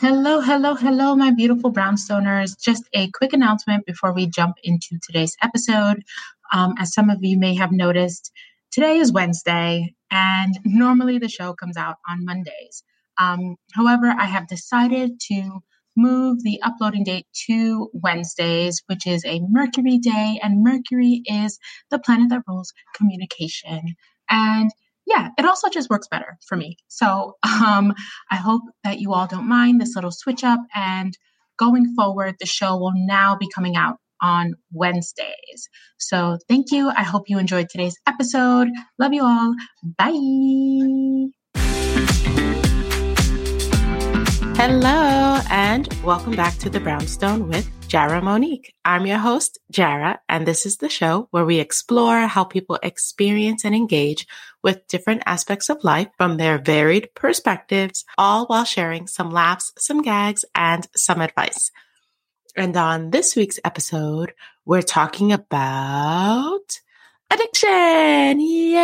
Hello, hello, hello, my beautiful brownstoners. Just a quick announcement before we jump into today's episode. Um, as some of you may have noticed, today is Wednesday, and normally the show comes out on Mondays. Um, however, I have decided to move the uploading date to Wednesdays, which is a Mercury day, and Mercury is the planet that rules communication. And yeah, it also just works better for me. So um, I hope that you all don't mind this little switch up. And going forward, the show will now be coming out on Wednesdays. So thank you. I hope you enjoyed today's episode. Love you all. Bye. Hello, and welcome back to the Brownstone with Jara Monique. I'm your host, Jara, and this is the show where we explore how people experience and engage with different aspects of life from their varied perspectives, all while sharing some laughs, some gags, and some advice. And on this week's episode, we're talking about addiction. Yay!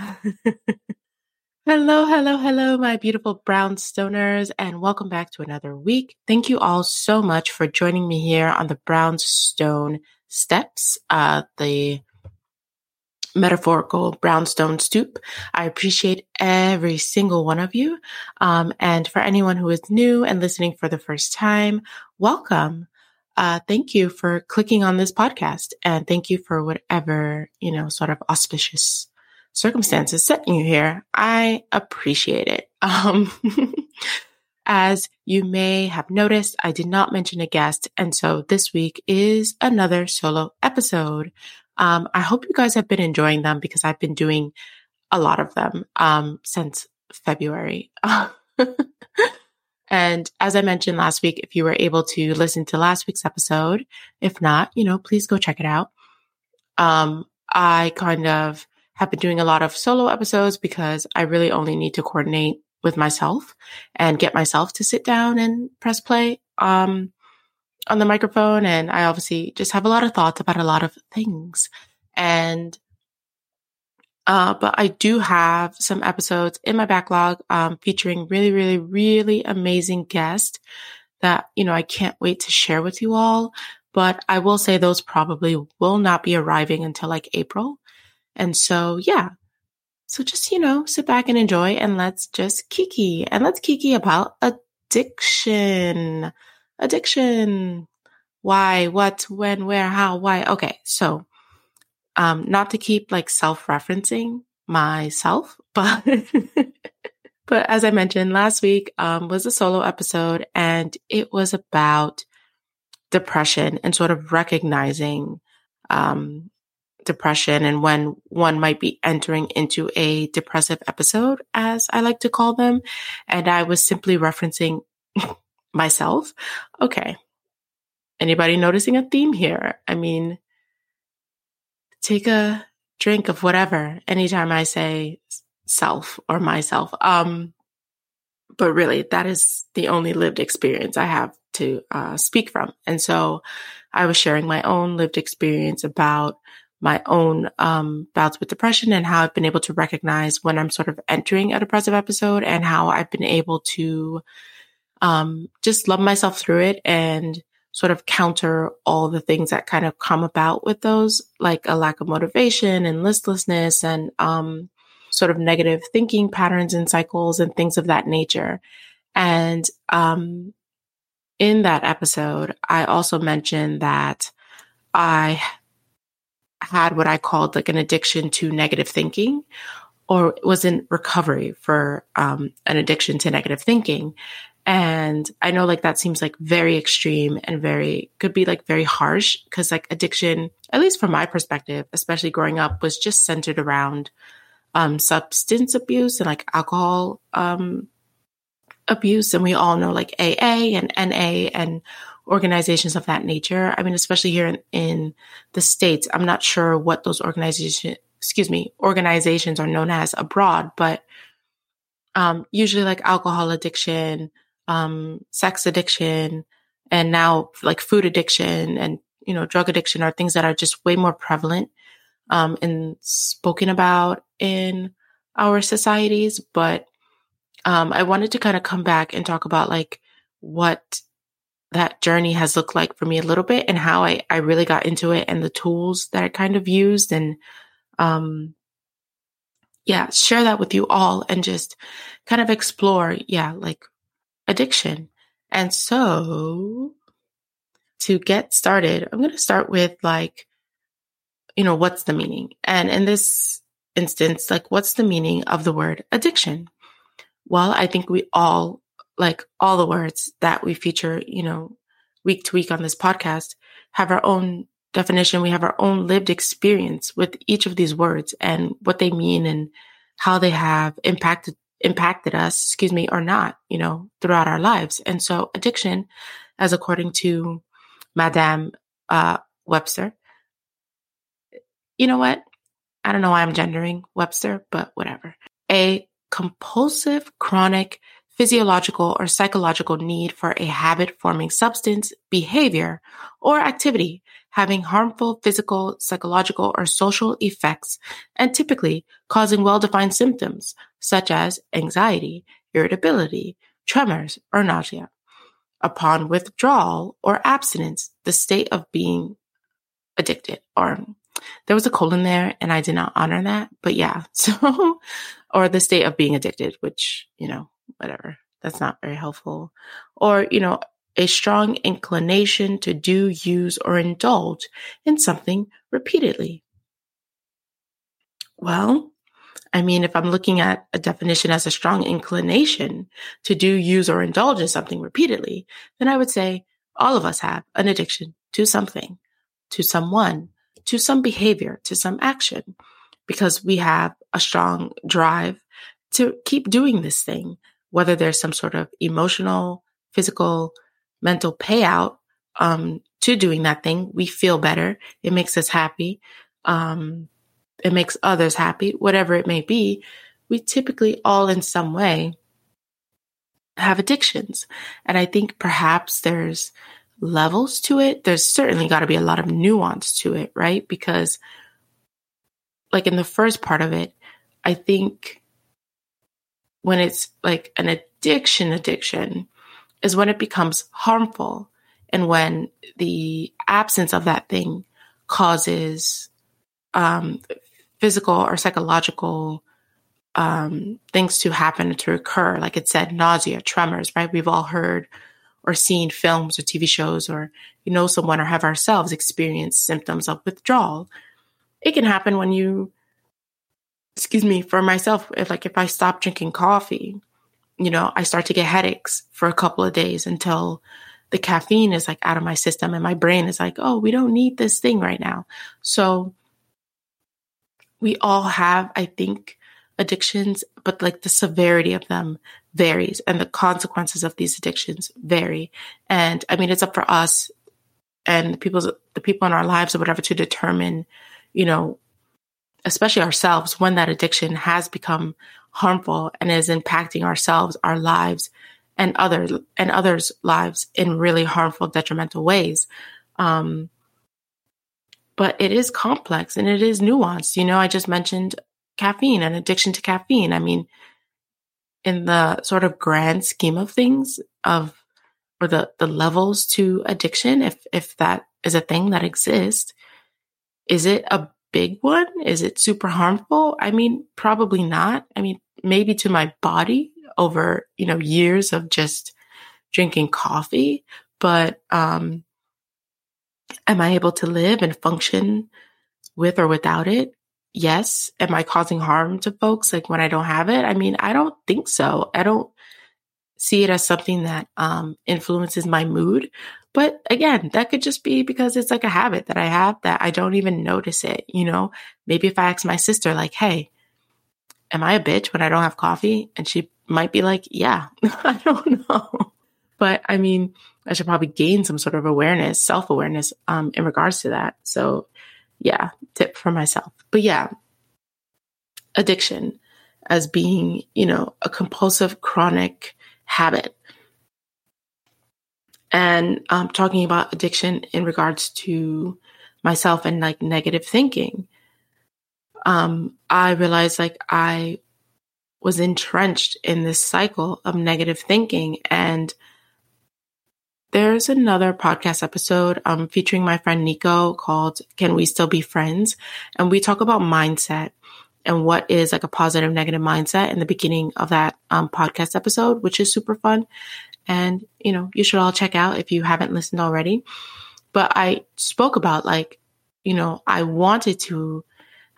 Hello, hello, hello, my beautiful Brownstoners, and welcome back to another week. Thank you all so much for joining me here on the Brownstone Steps, uh, the metaphorical brownstone stoop. I appreciate every single one of you. Um, and for anyone who is new and listening for the first time, welcome. Uh, thank you for clicking on this podcast and thank you for whatever, you know, sort of auspicious circumstances setting you here. I appreciate it. Um, as you may have noticed, I did not mention a guest. And so this week is another solo episode. Um, I hope you guys have been enjoying them because I've been doing a lot of them, um, since February. and as I mentioned last week, if you were able to listen to last week's episode, if not, you know, please go check it out. Um, I kind of have been doing a lot of solo episodes because I really only need to coordinate with myself and get myself to sit down and press play um, on the microphone. And I obviously just have a lot of thoughts about a lot of things. And uh, but I do have some episodes in my backlog um, featuring really, really, really amazing guests that, you know, I can't wait to share with you all. But I will say those probably will not be arriving until like April. And so, yeah. So just, you know, sit back and enjoy and let's just kiki and let's kiki about addiction. Addiction. Why, what, when, where, how, why. Okay. So, um, not to keep like self-referencing myself, but, but as I mentioned last week, um, was a solo episode and it was about depression and sort of recognizing, um, depression and when one might be entering into a depressive episode, as I like to call them. And I was simply referencing myself. Okay. Anybody noticing a theme here? I mean, take a drink of whatever anytime I say self or myself. Um, but really, that is the only lived experience I have to uh, speak from. And so I was sharing my own lived experience about my own um, bouts with depression and how I've been able to recognize when I'm sort of entering a depressive episode and how I've been able to um, just love myself through it and sort of counter all the things that kind of come about with those, like a lack of motivation and listlessness and um, sort of negative thinking patterns and cycles and things of that nature. And um, in that episode, I also mentioned that I had what I called like an addiction to negative thinking or was in recovery for um, an addiction to negative thinking. And I know like that seems like very extreme and very could be like very harsh because like addiction, at least from my perspective, especially growing up, was just centered around um, substance abuse and like alcohol um, abuse. And we all know like AA and NA and organizations of that nature. I mean, especially here in, in the States, I'm not sure what those organizations, excuse me, organizations are known as abroad, but um, usually like alcohol addiction, um, sex addiction, and now like food addiction and, you know, drug addiction are things that are just way more prevalent um, and spoken about in our societies. But um, I wanted to kind of come back and talk about like what that journey has looked like for me a little bit and how I, I really got into it and the tools that I kind of used and, um, yeah, share that with you all and just kind of explore, yeah, like addiction. And so to get started, I'm going to start with like, you know, what's the meaning? And in this instance, like, what's the meaning of the word addiction? Well, I think we all, like all the words that we feature, you know, week to week on this podcast have our own definition. We have our own lived experience with each of these words and what they mean and how they have impacted impacted us, excuse me, or not, you know, throughout our lives. And so addiction, as according to Madame uh, Webster, you know what? I don't know why I'm gendering Webster, but whatever. A compulsive, chronic, physiological or psychological need for a habit forming substance, behavior, or activity having harmful physical, psychological, or social effects, and typically causing well defined symptoms such as anxiety, irritability, tremors, or nausea. Upon withdrawal or abstinence, the state of being addicted or there was a colon there and I did not honor that, but yeah. So, or the state of being addicted, which, you know, whatever. That's not very helpful. Or, you know, a strong inclination to do, use, or indulge in something repeatedly. Well, I mean, if I'm looking at a definition as a strong inclination to do, use, or indulge in something repeatedly, then I would say all of us have an addiction to something, to someone, to some behavior, to some action, because we have a strong drive to keep doing this thing, whether there's some sort of emotional, physical, mental payout um, to doing that thing. We feel better. It makes us happy. Um, it makes others happy, whatever it may be. We typically all in some way have addictions. And I think perhaps there's levels to it, there's certainly got to be a lot of nuance to it, right? Because, like in the first part of it, I think when it's like an addiction, addiction is when it becomes harmful and when the absence of that thing causes um, physical or psychological um, things to happen to occur. Like it said, nausea, tremors, right? We've all heard or seen films or TV shows or you know someone or have ourselves experienced symptoms of withdrawal. It can happen when you excuse me, for myself, if like if I stop drinking coffee, you know, I start to get headaches for a couple of days until the caffeine is like out of my system and my brain is like, oh, we don't need this thing right now. So we all have, I think, addictions, but like the severity of them varies and the consequences of these addictions vary. And I mean, it's up for us and the people, the people in our lives or whatever to determine, you know, especially ourselves when that addiction has become harmful and is impacting ourselves, our lives and others and others' lives in really harmful, detrimental ways. Um, but it is complex and it is nuanced. You know, I just mentioned caffeine and addiction to caffeine. I mean, in the sort of grand scheme of things of or the the levels to addiction if if that is a thing that exists is it a big one is it super harmful i mean probably not i mean maybe to my body over you know years of just drinking coffee but um am i able to live and function with or without it yes. Am I causing harm to folks like when I don't have it? I mean, I don't think so. I don't see it as something that um, influences my mood. But again, that could just be because it's like a habit that I have that I don't even notice it. You know, maybe if I ask my sister, like, hey, am I a bitch when I don't have coffee? And she might be like, yeah, I don't know. But I mean, I should probably gain some sort of awareness, self awareness um, in regards to that. So yeah, tip for myself. But yeah, addiction as being, you know, a compulsive chronic habit. And um, talking about addiction in regards to myself and like negative thinking. Um, I realized like I was entrenched in this cycle of negative thinking. And there's another podcast episode um, featuring my friend Nico called Can We Still Be Friends? And we talk about mindset and what is like a positive negative mindset in the beginning of that um, podcast episode, which is super fun. And, you know, you should all check out if you haven't listened already. But I spoke about like, you know, I wanted to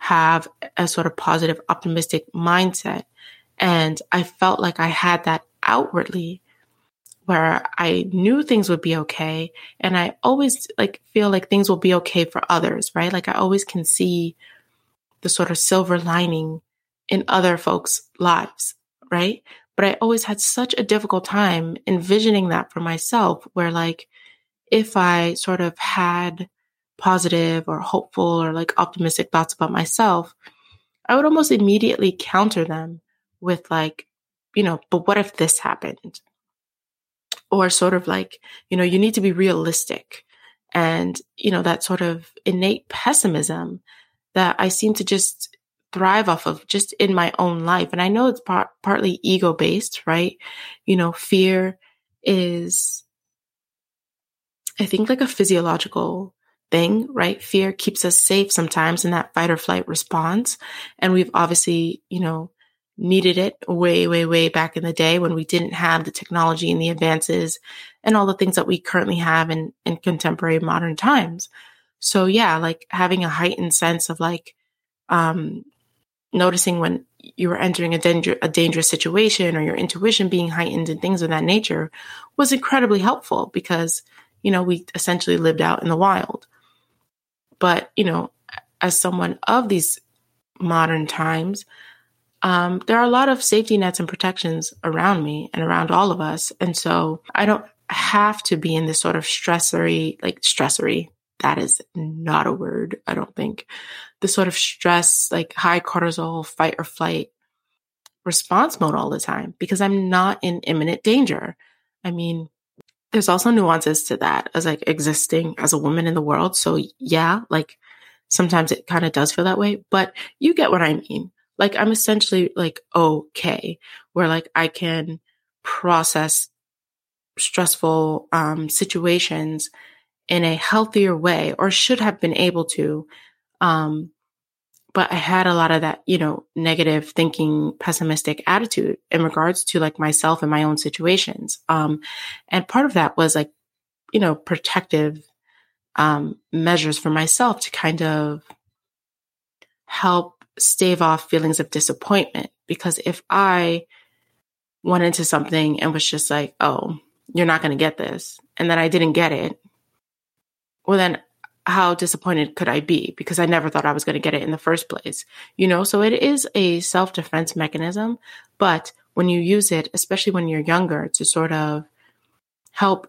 have a sort of positive, optimistic mindset. And I felt like I had that outwardly where I knew things would be okay. And I always like feel like things will be okay for others, right? Like I always can see the sort of silver lining in other folks' lives, right? But I always had such a difficult time envisioning that for myself, where like if I sort of had positive or hopeful or like optimistic thoughts about myself, I would almost immediately counter them with like, you know, but what if this happened? Or sort of like, you know, you need to be realistic. And, you know, that sort of innate pessimism that I seem to just thrive off of just in my own life. And I know it's par- partly ego based, right? You know, fear is, I think, like a physiological thing, right? Fear keeps us safe sometimes in that fight or flight response. And we've obviously, you know, needed it way, way, way back in the day when we didn't have the technology and the advances and all the things that we currently have in, in contemporary modern times. So yeah, like having a heightened sense of like, um, noticing when you were entering a, danger, a dangerous situation or your intuition being heightened and things of that nature was incredibly helpful because, you know, we essentially lived out in the wild. But, you know, as someone of these modern times, um, there are a lot of safety nets and protections around me and around all of us. And so I don't have to be in this sort of stressory, like stressory, that is not a word, I don't think. The sort of stress, like high cortisol, fight or flight response mode all the time because I'm not in imminent danger. I mean, there's also nuances to that as like existing as a woman in the world. So yeah, like sometimes it kind of does feel that way, but you get what I mean. Like I'm essentially like okay, where like I can process stressful um, situations in a healthier way or should have been able to. Um, but I had a lot of that, you know, negative thinking, pessimistic attitude in regards to like myself and my own situations. Um, and part of that was like, you know, protective, um, measures for myself to kind of help stave off feelings of disappointment. Because if I went into something and was just like, oh, you're not going to get this, and then I didn't get it, well, then how disappointed could I be? Because I never thought I was going to get it in the first place. You know, so it is a self defense mechanism. But when you use it, especially when you're younger, to sort of help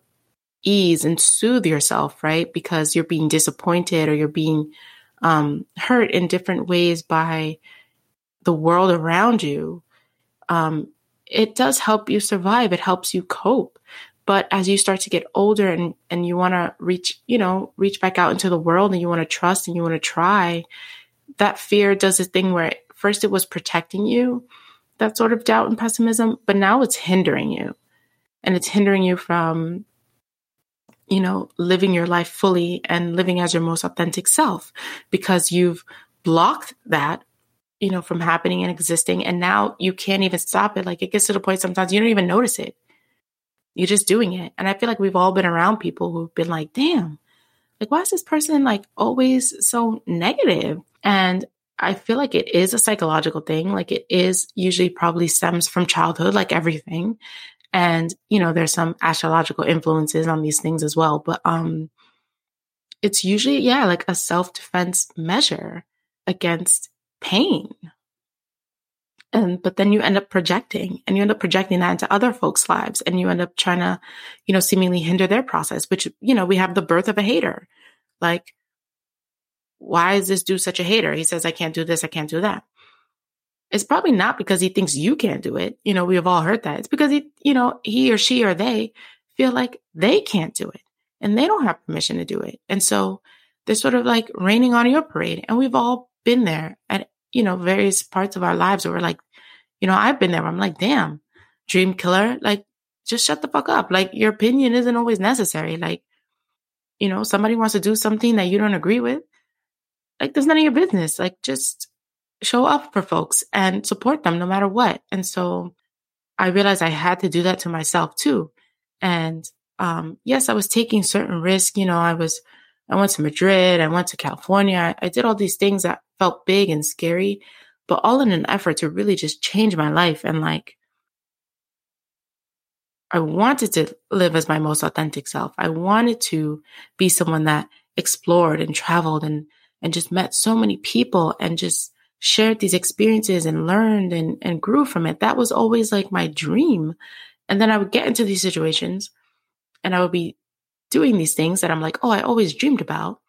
ease and soothe yourself, right? Because you're being disappointed or you're being um, hurt in different ways by the world around you. Um, it does help you survive. It helps you cope. But as you start to get older and, and you want to reach, you know, reach back out into the world and you want to trust and you want to try, that fear does a thing where first it was protecting you, that sort of doubt and pessimism, but now it's hindering you. And it's hindering you from, you know, living your life fully and living as your most authentic self because you've blocked that you know, from happening and existing. And now you can't even stop it. Like it gets to the point sometimes you don't even notice it. You're just doing it. And I feel like we've all been around people who've been like, damn, like, why is this person like always so negative? And I feel like it is a psychological thing. Like it is usually probably stems from childhood, like everything. And, you know, there's some astrological influences on these things as well. But um it's usually, yeah, like a self-defense measure against pain and but then you end up projecting and you end up projecting that into other folks lives and you end up trying to you know seemingly hinder their process which you know we have the birth of a hater. Like why is this dude such a hater? He says i can't do this i can't do that. It's probably not because he thinks you can't do it. You know we have all heard that. It's because he you know he or she or they feel like they can't do it and they don't have permission to do it. And so they're sort of like raining on your parade and we've all been there at you know, various parts of our lives where we're like, you know, I've been there. I'm like, damn, dream killer. Like, just shut the fuck up. Like, your opinion isn't always necessary. Like, you know, somebody wants to do something that you don't agree with. Like, there's none of your business. Like, just show up for folks and support them no matter what. And so I realized I had to do that to myself too. And um, yes, I was taking certain risks. You know, I was, I went to Madrid, I went to California, I, I did all these things that felt big and scary, but all in an effort to really just change my life. And like, I wanted to live as my most authentic self. I wanted to be someone that explored and traveled and, and just met so many people and just shared these experiences and learned and, and grew from it. That was always like my dream. And then I would get into these situations and I would be doing these things that I'm like, oh, I always dreamed about.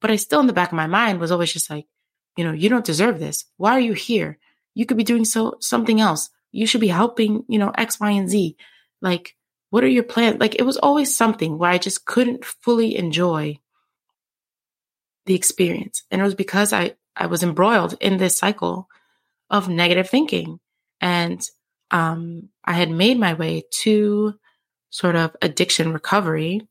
But I still in the back of my mind was always just like, you know, you don't deserve this. Why are you here? You could be doing so something else. You should be helping, you know, X, Y, and Z. Like, what are your plans? Like, it was always something where I just couldn't fully enjoy the experience. And it was because I I was embroiled in this cycle of negative thinking. And um, I had made my way to sort of addiction recovery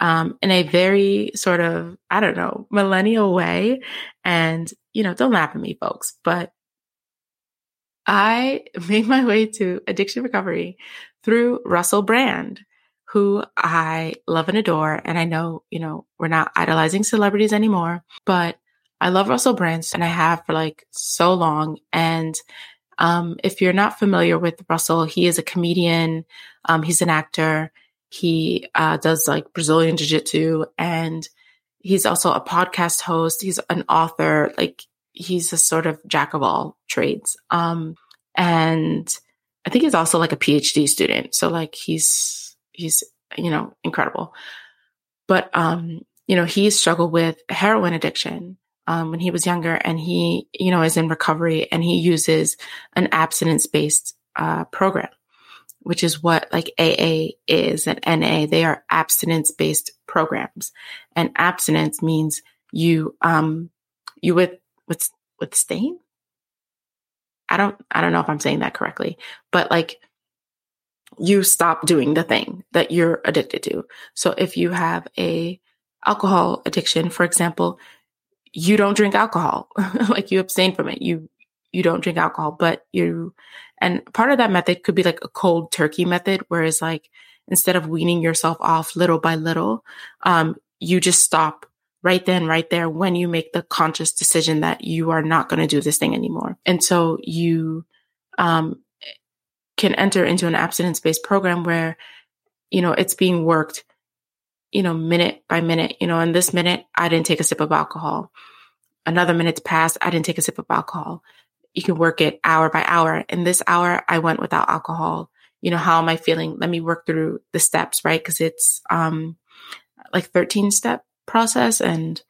um, in a very sort of, I don't know, millennial way. And, you know, don't laugh at me, folks, but I made my way to addiction recovery through Russell Brand, who I love and adore. And I know, you know, we're not idolizing celebrities anymore, but I love Russell Brand and I have for like so long. And um, if you're not familiar with Russell, he is a comedian. Um, he's an actor. He uh, does like Brazilian Jiu Jitsu and he's also a podcast host. He's an author. Like he's a sort of jack of all trades. Um, and I think he's also like a PhD student. So like he's, he's, you know, incredible. But, um, you know, he struggled with heroin addiction um, when he was younger and he, you know, is in recovery and he uses an abstinence based uh, program, which is what like AA is and NA. They are abstinence based programs and abstinence means you, um, you with, with, withstand. I don't, I don't know if I'm saying that correctly, but like you stop doing the thing that you're addicted to. So if you have a alcohol addiction, for example, you don't drink alcohol, like you abstain from it. You, you don't drink alcohol, but you, and part of that method could be like a cold turkey method, whereas like instead of weaning yourself off little by little, um, you just stop right then, right there when you make the conscious decision that you are not going to do this thing anymore. And so you, um, can enter into an abstinence based program where, you know, it's being worked you know, minute by minute, you know, in this minute, I didn't take a sip of alcohol. Another minute's passed, I didn't take a sip of alcohol. You can work it hour by hour. In this hour, I went without alcohol. You know, how am I feeling? Let me work through the steps, right? Cause it's, um, like 13 step process and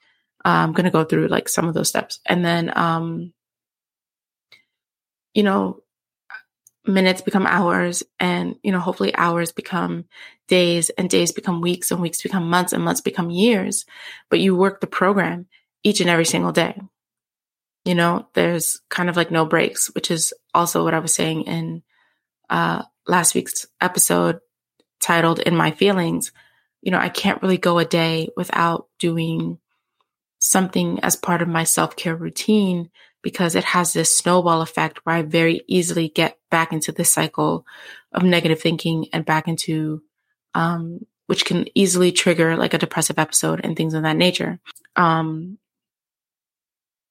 uh, I'm going to go through like some of those steps. And then, um, you know, minutes become hours and you know hopefully hours become days and days become weeks and weeks become months and months become years. But you work the program each and every single day. You know there's kind of like no breaks which is also what i was saying in uh last week's episode titled in my feelings you know i can't really go a day without doing something as part of my self-care routine because it has this snowball effect where I very easily get back into this cycle of negative thinking and back into, um, which can easily trigger like a depressive episode and things of that nature. Um,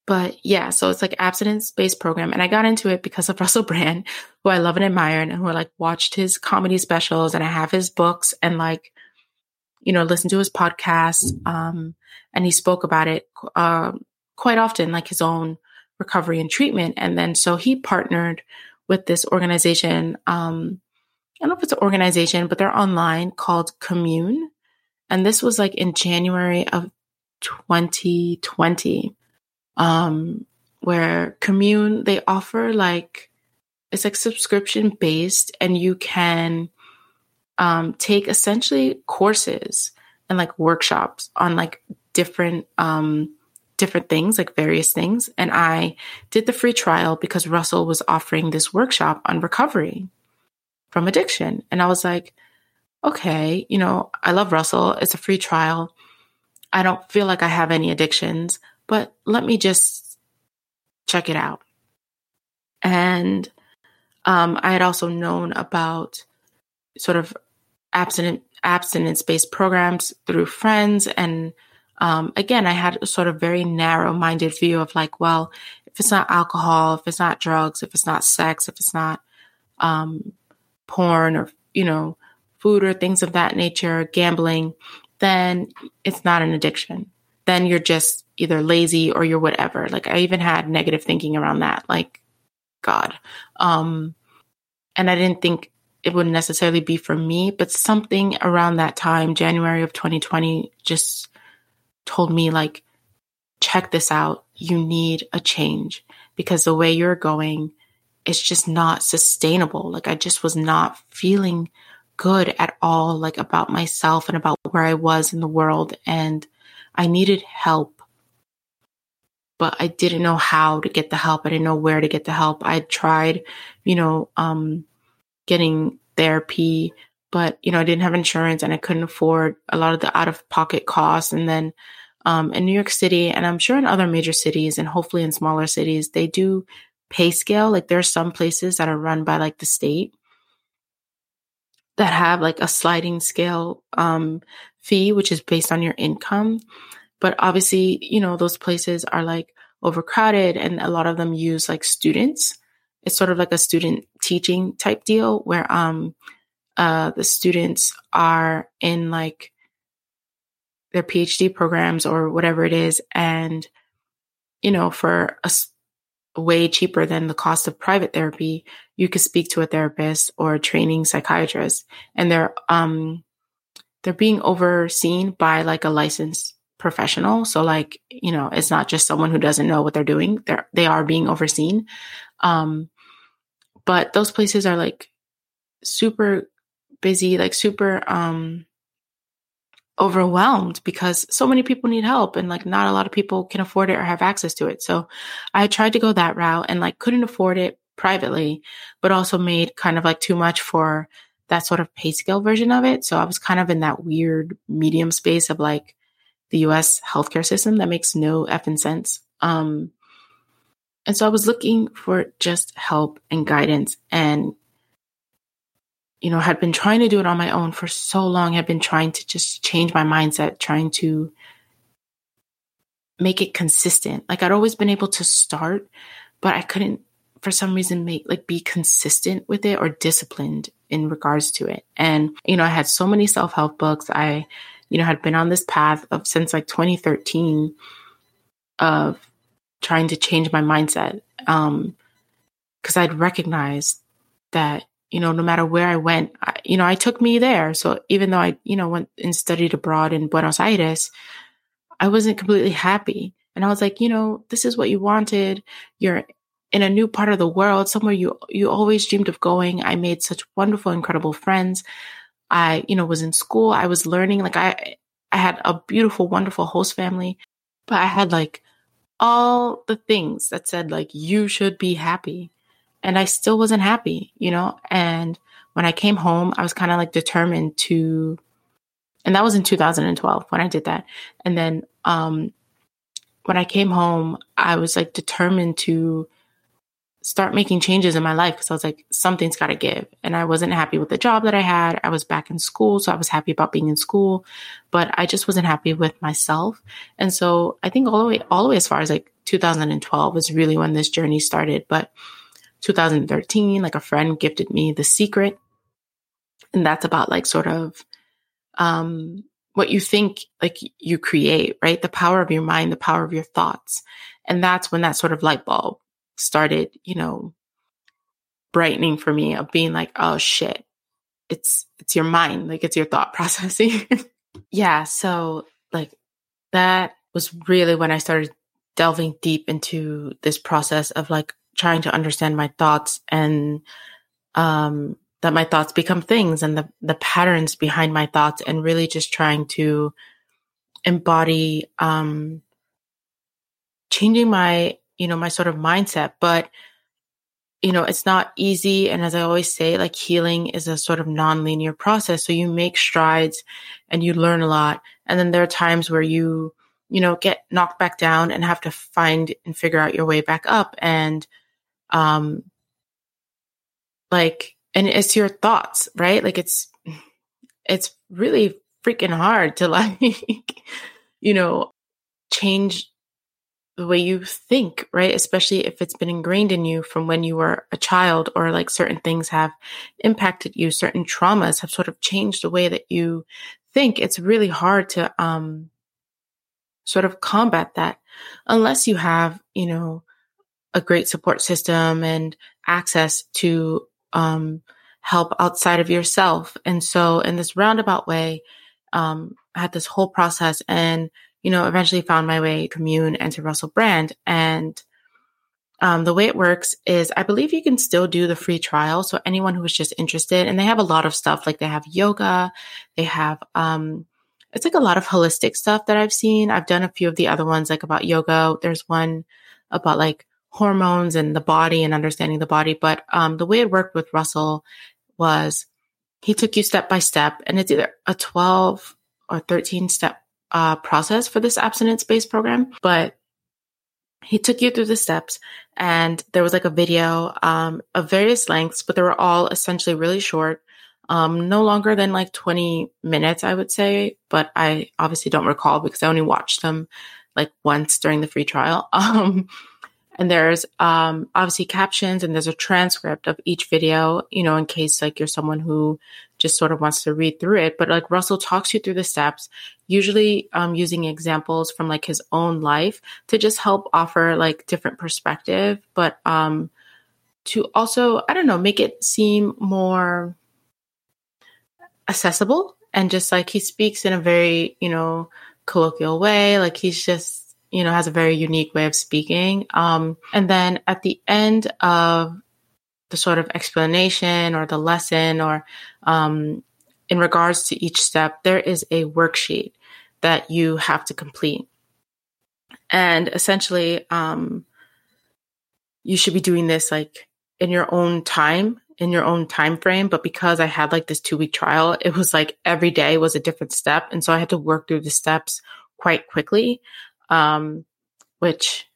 but yeah, so it's like abstinence based program. And I got into it because of Russell Brand, who I love and admire and who I like watched his comedy specials and I have his books and like, you know, listen to his podcast. Um, and he spoke about it, uh, quite often, like his own recovery and treatment. And then so he partnered with this organization. Um, I don't know if it's an organization, but they're online called Commune. And this was like in January of 2020, um, where Commune, they offer like, it's like subscription based and you can um, take essentially courses and like workshops on like different um, different things, like various things. And I did the free trial because Russell was offering this workshop on recovery from addiction. And I was like, okay, you know, I love Russell. It's a free trial. I don't feel like I have any addictions, but let me just check it out. And um, I had also known about sort of abstinent abstinence based programs through friends and um, again, I had a sort of very narrow minded view of like, well, if it's not alcohol, if it's not drugs, if it's not sex, if it's not um, porn or, you know, food or things of that nature, gambling, then it's not an addiction. Then you're just either lazy or you're whatever. Like I even had negative thinking around that, like God. Um, and I didn't think it would necessarily be for me, but something around that time, January of 2020, just told me like, check this out. You need a change because the way you're going it's just not sustainable. Like I just was not feeling good at all, like about myself and about where I was in the world. And I needed help, but I didn't know how to get the help. I didn't know where to get the help. I tried, you know, um, getting therapy, but you know, I didn't have insurance and I couldn't afford a lot of the out of pocket costs. And then um, in New York City, and I'm sure in other major cities and hopefully in smaller cities, they do pay scale. Like there are some places that are run by like the state that have like a sliding scale um, fee, which is based on your income. But obviously, you know, those places are like overcrowded and a lot of them use like students. It's sort of like a student teaching type deal where um uh the students are in like their PhD programs or whatever it is. And, you know, for a, way cheaper than the cost of private therapy, you could speak to a therapist or a training psychiatrist and they're, um, they're being overseen by like a licensed professional. So like, you know, it's not just someone who doesn't know what they're doing. They're, they are being overseen. Um, but those places are like super busy, like super, um, overwhelmed because so many people need help and like not a lot of people can afford it or have access to it. So I tried to go that route and like couldn't afford it privately, but also made kind of like too much for that sort of pay scale version of it. So I was kind of in that weird medium space of like the US healthcare system that makes no effing sense. Um, and so I was looking for just help and guidance and you know, had been trying to do it on my own for so long, i'd been trying to just change my mindset, trying to make it consistent. Like I'd always been able to start, but I couldn't for some reason make like be consistent with it or disciplined in regards to it. And you know, I had so many self-help books. I you know, had been on this path of since like 2013 of trying to change my mindset um because I'd recognized that you know, no matter where I went, I, you know, I took me there. So even though I, you know, went and studied abroad in Buenos Aires, I wasn't completely happy. And I was like, you know, this is what you wanted. You're in a new part of the world, somewhere you you always dreamed of going. I made such wonderful, incredible friends. I, you know, was in school. I was learning. Like I I had a beautiful, wonderful host family, but I had like all the things that said like you should be happy and I still wasn't happy, you know? And when I came home, I was kind of like determined to, and that was in 2012 when I did that. And then, um, when I came home, I was like determined to start making changes in my life because I was like, something's got to give. And I wasn't happy with the job that I had. I was back in school, so I was happy about being in school, but I just wasn't happy with myself. And so I think all the way, all the way as far as like 2012 was really when this journey started. But 2013, like a friend gifted me The Secret. And that's about like sort of um, what you think like you create, right? The power of your mind, the power of your thoughts. And that's when that sort of light bulb started, you know, brightening for me of being like, oh shit, it's it's your mind, like it's your thought processing. yeah, so like that was really when I started delving deep into this process of like trying to understand my thoughts and um, that my thoughts become things and the, the patterns behind my thoughts and really just trying to embody um, changing my, you know, my sort of mindset. But, you know, it's not easy. And as I always say, like healing is a sort of non-linear process. So you make strides and you learn a lot. And then there are times where you, you know, get knocked back down and have to find and figure out your way back up. And, um, like, and it's your thoughts, right? Like it's, it's really freaking hard to like, you know, change the way you think, right? Especially if it's been ingrained in you from when you were a child or like certain things have impacted you, certain traumas have sort of changed the way that you think. It's really hard to, um, sort of combat that unless you have, you know, a great support system and access to, um, help outside of yourself. And so in this roundabout way, um, I had this whole process and you know, eventually found my way to Commune and to Russell Brand. And um, the way it works is I believe you can still do the free trial. So anyone who is just interested, and they have a lot of stuff, like they have yoga, they have, um, it's like a lot of holistic stuff that I've seen. I've done a few of the other ones, like about yoga. There's one about like hormones and the body and understanding the body. But um, the way it worked with Russell was he took you step by step, and it's either a 12 or 13 step uh, process for this abstinence based program, but he took you through the steps and there was like a video um, of various lengths, but they were all essentially really short, um, no longer than like 20 minutes, I would say. But I obviously don't recall because I only watched them like once during the free trial. Um, and there's um, obviously captions and there's a transcript of each video, you know, in case like you're someone who just sort of wants to read through it. But like Russell talks you through the steps, usually um, using examples from like his own life to just help offer like different perspective, but um, to also, I don't know, make it seem more accessible and just like he speaks in a very, you know, colloquial way. Like he's just you know, has a very unique way of speaking. Um, and then at the end of the sort of explanation or the lesson or um, in regards to each step, there is a worksheet that you have to complete. And essentially, um, you should be doing this like in your own time in your own time frame but because i had like this two week trial it was like every day was a different step and so i had to work through the steps quite quickly um, which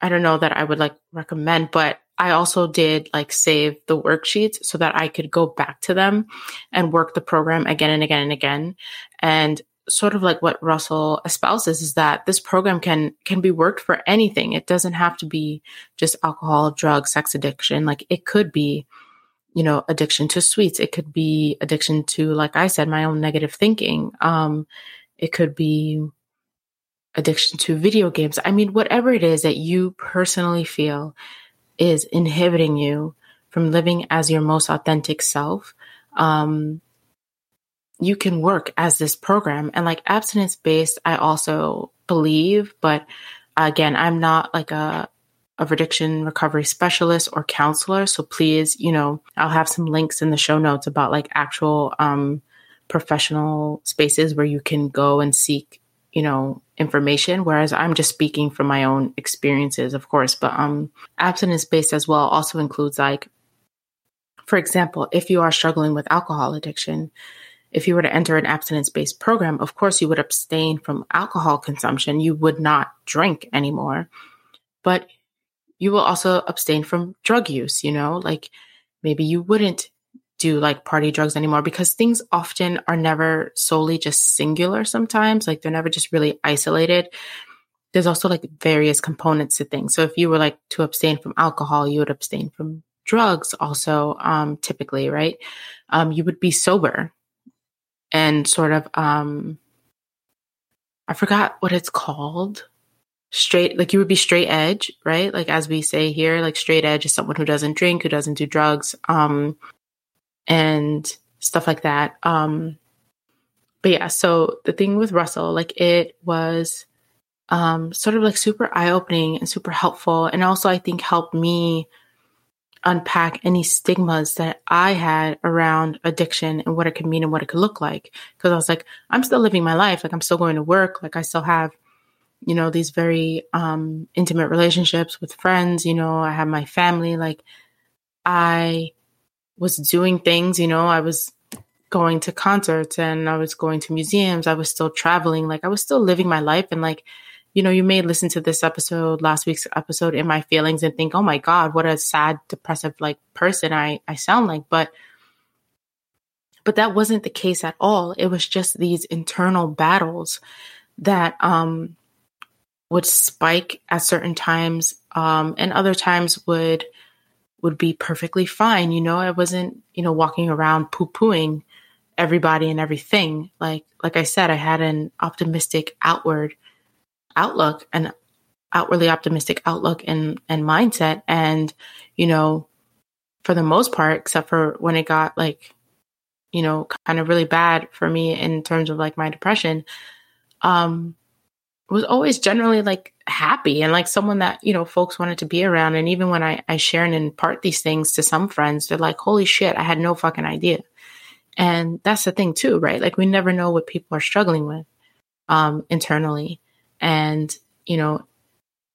I don't know that I would like recommend, but I also did like save the worksheets so that I could go back to them and work the program again and again and again. And sort of like what Russell espouses is that this program can can be worked for anything. It doesn't have to be just alcohol, drug, sex addiction. Like it could be, you know, addiction to sweets. It could be addiction to, like I said, my own negative thinking. Um, it could be addiction to video games. I mean, whatever it is that you personally feel is inhibiting you from living as your most authentic self, um, you can work as this program. And like abstinence based, I also believe, but again, I'm not like a, of addiction recovery specialist or counselor. So please, you know, I'll have some links in the show notes about like actual um, professional spaces where you can go and seek you know, information, whereas I'm just speaking from my own experiences, of course. But um, abstinence based as well also includes like, for example, if you are struggling with alcohol addiction, if you were to enter an abstinence based program, of course you would abstain from alcohol consumption. You would not drink anymore, but you will also abstain from drug use, you know, like maybe you wouldn't do like party drugs anymore because things often are never solely just singular sometimes. Like they're never just really isolated. There's also like various components to things. So if you were like to abstain from alcohol, you would abstain from drugs also, um, typically, right? Um, you would be sober and sort of, um, I forgot what it's called. Straight, like you would be straight edge, right? Like as we say here, like straight edge is someone who doesn't drink, who doesn't do drugs. Um, and stuff like that. Um, but yeah, so the thing with Russell, like it was um, sort of like super eye opening and super helpful. And also, I think helped me unpack any stigmas that I had around addiction and what it could mean and what it could look like. Cause I was like, I'm still living my life. Like I'm still going to work. Like I still have, you know, these very um, intimate relationships with friends. You know, I have my family. Like, I was doing things, you know, I was going to concerts and I was going to museums. I was still traveling. Like, I was still living my life. And, like, you know, you may listen to this episode, last week's episode, in my feelings and think, oh my God, what a sad, depressive, like, person I, I sound like. But, but that wasn't the case at all. It was just these internal battles that, um, would spike at certain times, um, and other times would would be perfectly fine. You know, I wasn't, you know, walking around poo pooing everybody and everything. Like like I said, I had an optimistic outward outlook and outwardly optimistic outlook and and mindset. And, you know, for the most part, except for when it got like, you know, kind of really bad for me in terms of like my depression, um, was always generally like happy and like someone that you know folks wanted to be around. And even when i i share and impart these things to some friends they're like holy shit i had no fucking idea. And that's the thing too right? Like we never know what people are struggling with um internally. And you know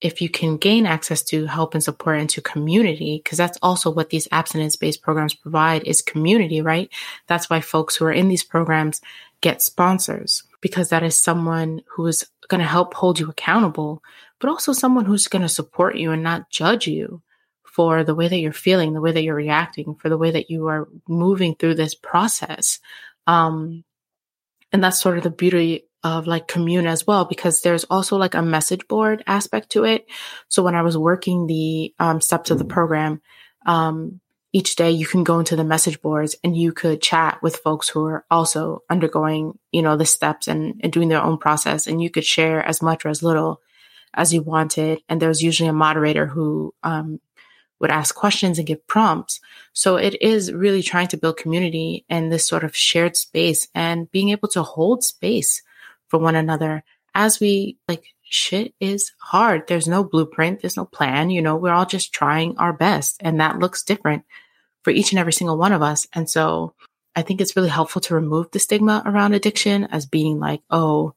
if you can gain access to help and support and to community because that's also what these abstinence based programs provide is community right? That's why folks who are in these programs get sponsors because that is someone who is going to help hold you accountable, but also someone who's going to support you and not judge you for the way that you're feeling, the way that you're reacting, for the way that you are moving through this process. Um, and that's sort of the beauty of like commune as well, because there's also like a message board aspect to it. So when I was working the um, steps of the program, um, each day you can go into the message boards and you could chat with folks who are also undergoing, you know, the steps and, and doing their own process. And you could share as much or as little as you wanted. And there was usually a moderator who um, would ask questions and give prompts. So it is really trying to build community and this sort of shared space and being able to hold space for one another as we like shit is hard. There's no blueprint. There's no plan. You know, we're all just trying our best and that looks different for each and every single one of us. And so I think it's really helpful to remove the stigma around addiction as being like, oh,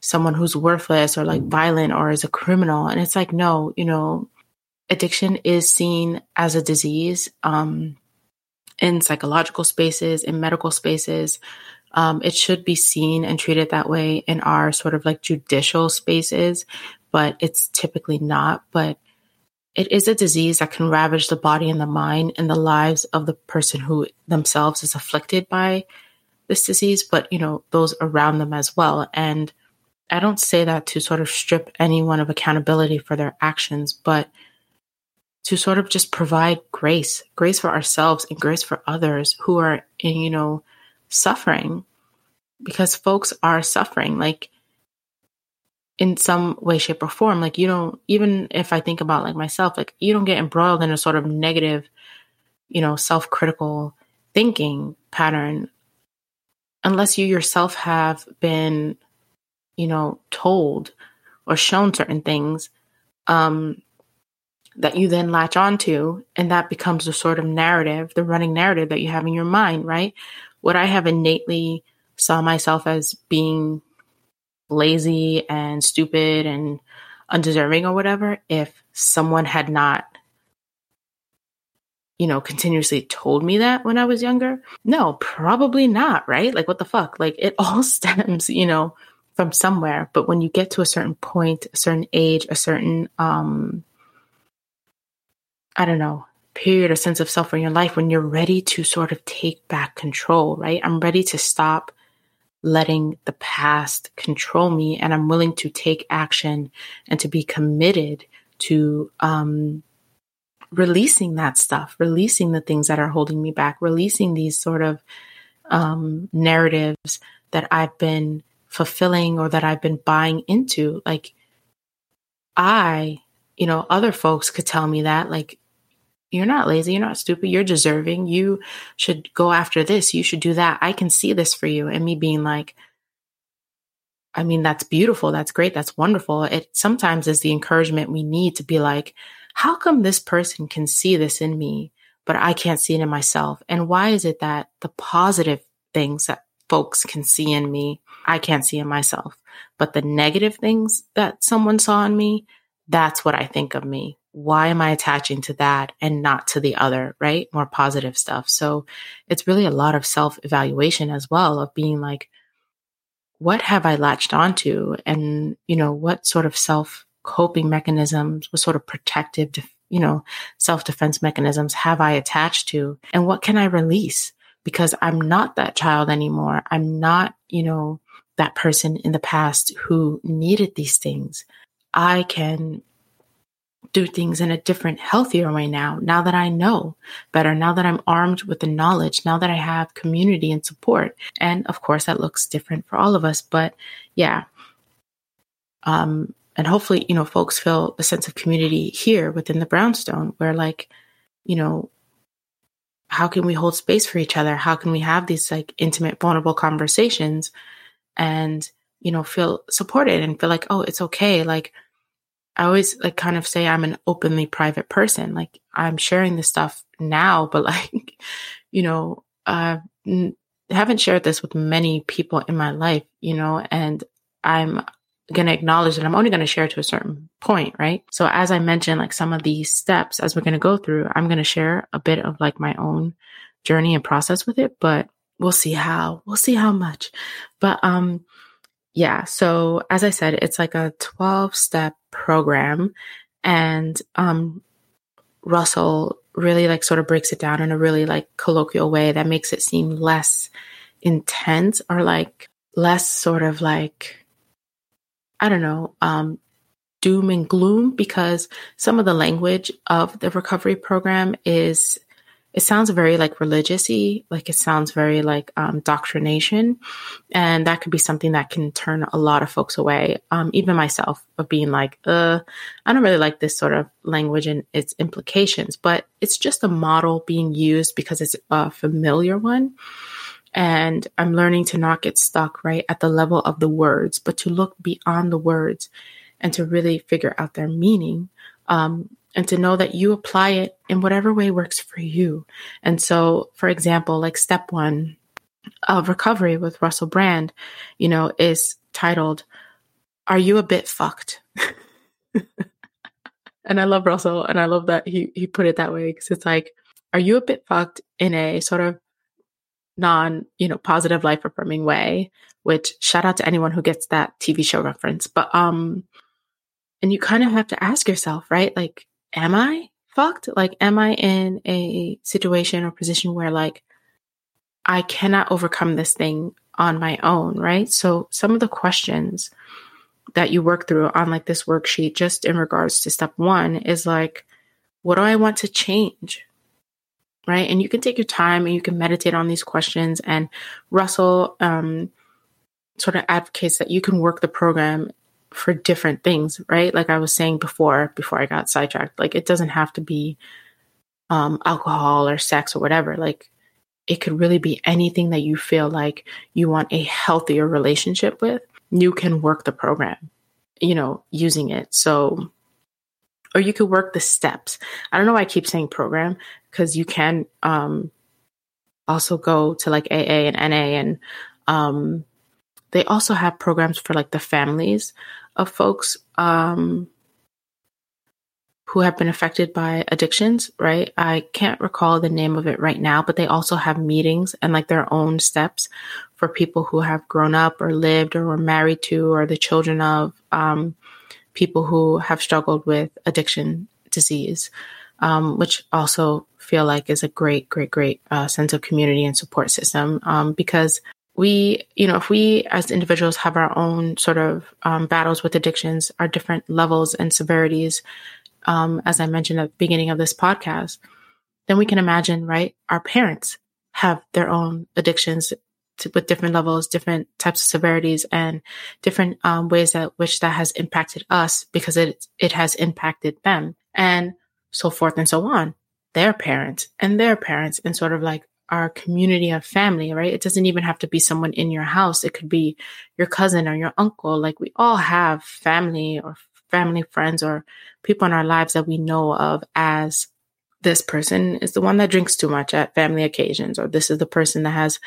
someone who's worthless or like violent or is a criminal. And it's like, no, you know, addiction is seen as a disease um, in psychological spaces, in medical spaces. Um, it should be seen and treated that way in our sort of like judicial spaces, but it's typically not. But it is a disease that can ravage the body and the mind and the lives of the person who themselves is afflicted by this disease, but you know, those around them as well. And I don't say that to sort of strip anyone of accountability for their actions, but to sort of just provide grace, grace for ourselves and grace for others who are in, you know, suffering because folks are suffering like in some way shape or form. Like you don't even if i think about like myself like you don't get embroiled in a sort of negative you know self-critical thinking pattern unless you yourself have been you know told or shown certain things um that you then latch onto and that becomes the sort of narrative the running narrative that you have in your mind right would I have innately saw myself as being lazy and stupid and undeserving or whatever if someone had not you know continuously told me that when i was younger no probably not right? Like what the fuck? Like it all stems you know from somewhere. But when you get to a certain point a certain age a certain um i don't know period or sense of self in your life when you're ready to sort of take back control, right? I'm ready to stop letting the past control me and I'm willing to take action and to be committed to um, releasing that stuff, releasing the things that are holding me back, releasing these sort of um, narratives that I've been fulfilling or that I've been buying into. Like, I, you know, other folks could tell me that, like, you're not lazy. You're not stupid. You're deserving. You should go after this. You should do that. I can see this for you. And me being like, I mean, that's beautiful. That's great. That's wonderful. It sometimes is the encouragement we need to be like, how come this person can see this in me, but I can't see it in myself? And why is it that the positive things that folks can see in me, I can't see in myself. But the negative things that someone saw in me, that's what I think of me. Why am I attaching to that and not to the other, right? More positive stuff. So it's really a lot of self evaluation as well of being like, what have I latched onto? And, you know, what sort of self coping mechanisms, what sort of protective, you know, self defense mechanisms have I attached to? And what can I release? Because I'm not that child anymore. I'm not, you know, that person in the past who needed these things. I can do things in a different, healthier way now, now that I know better, now that I'm armed with the knowledge, now that I have community and support. And of course, that looks different for all of us. But yeah. Um, and hopefully, you know, folks feel a sense of community here within the brownstone where, like, you know, how can we hold space for each other? How can we have these like intimate, vulnerable conversations and, you know, feel supported and feel like, oh, it's okay. Like, I always like kind of say I'm an openly private person. Like I'm sharing this stuff now, but like, you know, uh, n- haven't shared this with many people in my life, you know, and I'm going to acknowledge that I'm only going to share to a certain point, right? So as I mentioned, like some of these steps as we're going to go through, I'm going to share a bit of like my own journey and process with it, but we'll see how, we'll see how much. But, um, yeah. So as I said, it's like a 12 step program and, um, Russell really like sort of breaks it down in a really like colloquial way that makes it seem less intense or like less sort of like, I don't know, um, doom and gloom because some of the language of the recovery program is it sounds very like religiousy, like it sounds very like um, doctrination, and that could be something that can turn a lot of folks away. Um, even myself, of being like, uh, I don't really like this sort of language and its implications, but it's just a model being used because it's a familiar one. And I'm learning to not get stuck right at the level of the words, but to look beyond the words and to really figure out their meaning. Um, and to know that you apply it in whatever way works for you. And so, for example, like step one of recovery with Russell Brand, you know, is titled, Are You a Bit Fucked? and I love Russell and I love that he, he put it that way because it's like, Are you a bit fucked in a sort of non, you know, positive life affirming way? Which shout out to anyone who gets that TV show reference. But, um, and you kind of have to ask yourself, right? Like, am I fucked? Like, am I in a situation or position where like I cannot overcome this thing on my own, right? So some of the questions that you work through on like this worksheet, just in regards to step one, is like, what do I want to change? Right. And you can take your time and you can meditate on these questions. And Russell um, sort of advocates that you can work the program for different things, right? Like I was saying before, before I got sidetracked, like it doesn't have to be um, alcohol or sex or whatever. Like it could really be anything that you feel like you want a healthier relationship with. You can work the program, you know, using it. So, or you could work the steps. I don't know why I keep saying program because you can um, also go to like AA and NA and um, they also have programs for like the families of folks um, who have been affected by addictions, right? I can't recall the name of it right now, but they also have meetings and like their own steps for people who have grown up or lived or were married to or the children of um, people who have struggled with addiction disease, um, which also feel like is a great, great, great uh, sense of community and support system um, because we, you know, if we as individuals have our own sort of um, battles with addictions, our different levels and severities, um, as I mentioned at the beginning of this podcast, then we can imagine, right? Our parents have their own addictions to, with different levels, different types of severities, and different um, ways that which that has impacted us because it it has impacted them, and so forth and so on. Their parents and their parents, and sort of like our community of family, right? It doesn't even have to be someone in your house. It could be your cousin or your uncle. Like we all have family or family friends or people in our lives that we know of as this person is the one that drinks too much at family occasions, or this is the person that has,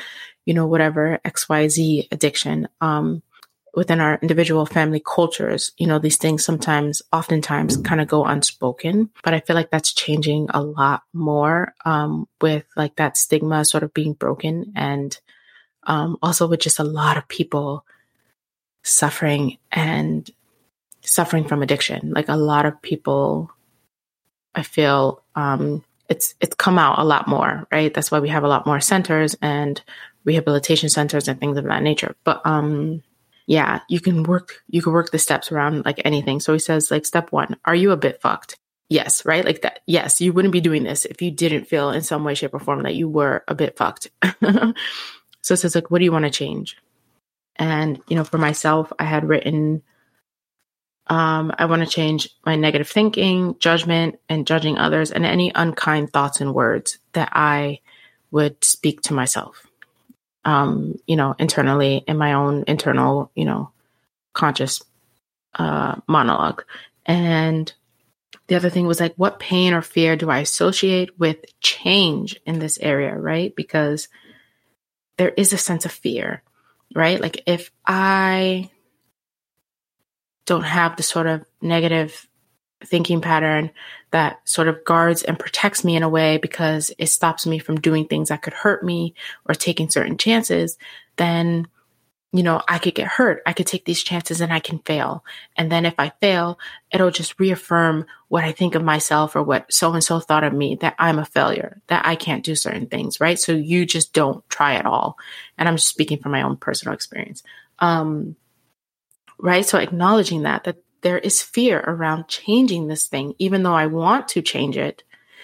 you know, whatever XYZ addiction. Um, within our individual family cultures, you know, these things sometimes, oftentimes kind of go unspoken, but I feel like that's changing a lot more, um, with like that stigma sort of being broken and, um, also with just a lot of people suffering and suffering from addiction. Like a lot of people, I feel, um, it's it's come out a lot more, right? That's why we have a lot more centers and rehabilitation centers and things of that nature. But um yeah, you can work you can work the steps around like anything. So he says like step 1, are you a bit fucked? Yes, right? Like that. Yes, you wouldn't be doing this if you didn't feel in some way shape or form that you were a bit fucked. so it says like what do you want to change? And you know, for myself, I had written um, I want to change my negative thinking, judgment, and judging others, and any unkind thoughts and words that I would speak to myself. Um, you know, internally in my own internal, you know, conscious uh, monologue. And the other thing was like, what pain or fear do I associate with change in this area, right? Because there is a sense of fear, right? Like if I don't have the sort of negative thinking pattern that sort of guards and protects me in a way because it stops me from doing things that could hurt me or taking certain chances, then, you know, I could get hurt. I could take these chances and I can fail. And then if I fail, it'll just reaffirm what I think of myself or what so and so thought of me that I'm a failure, that I can't do certain things, right? So you just don't try at all. And I'm just speaking from my own personal experience. Um, right? So acknowledging that, that there is fear around changing this thing, even though I want to change it,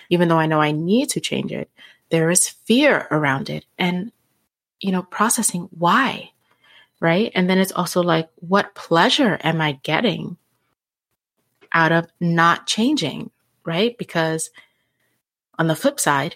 even though I know I need to change it, there is fear around it. And, you know, processing why, right? And then it's also like, what pleasure am I getting out of not changing, right? Because on the flip side,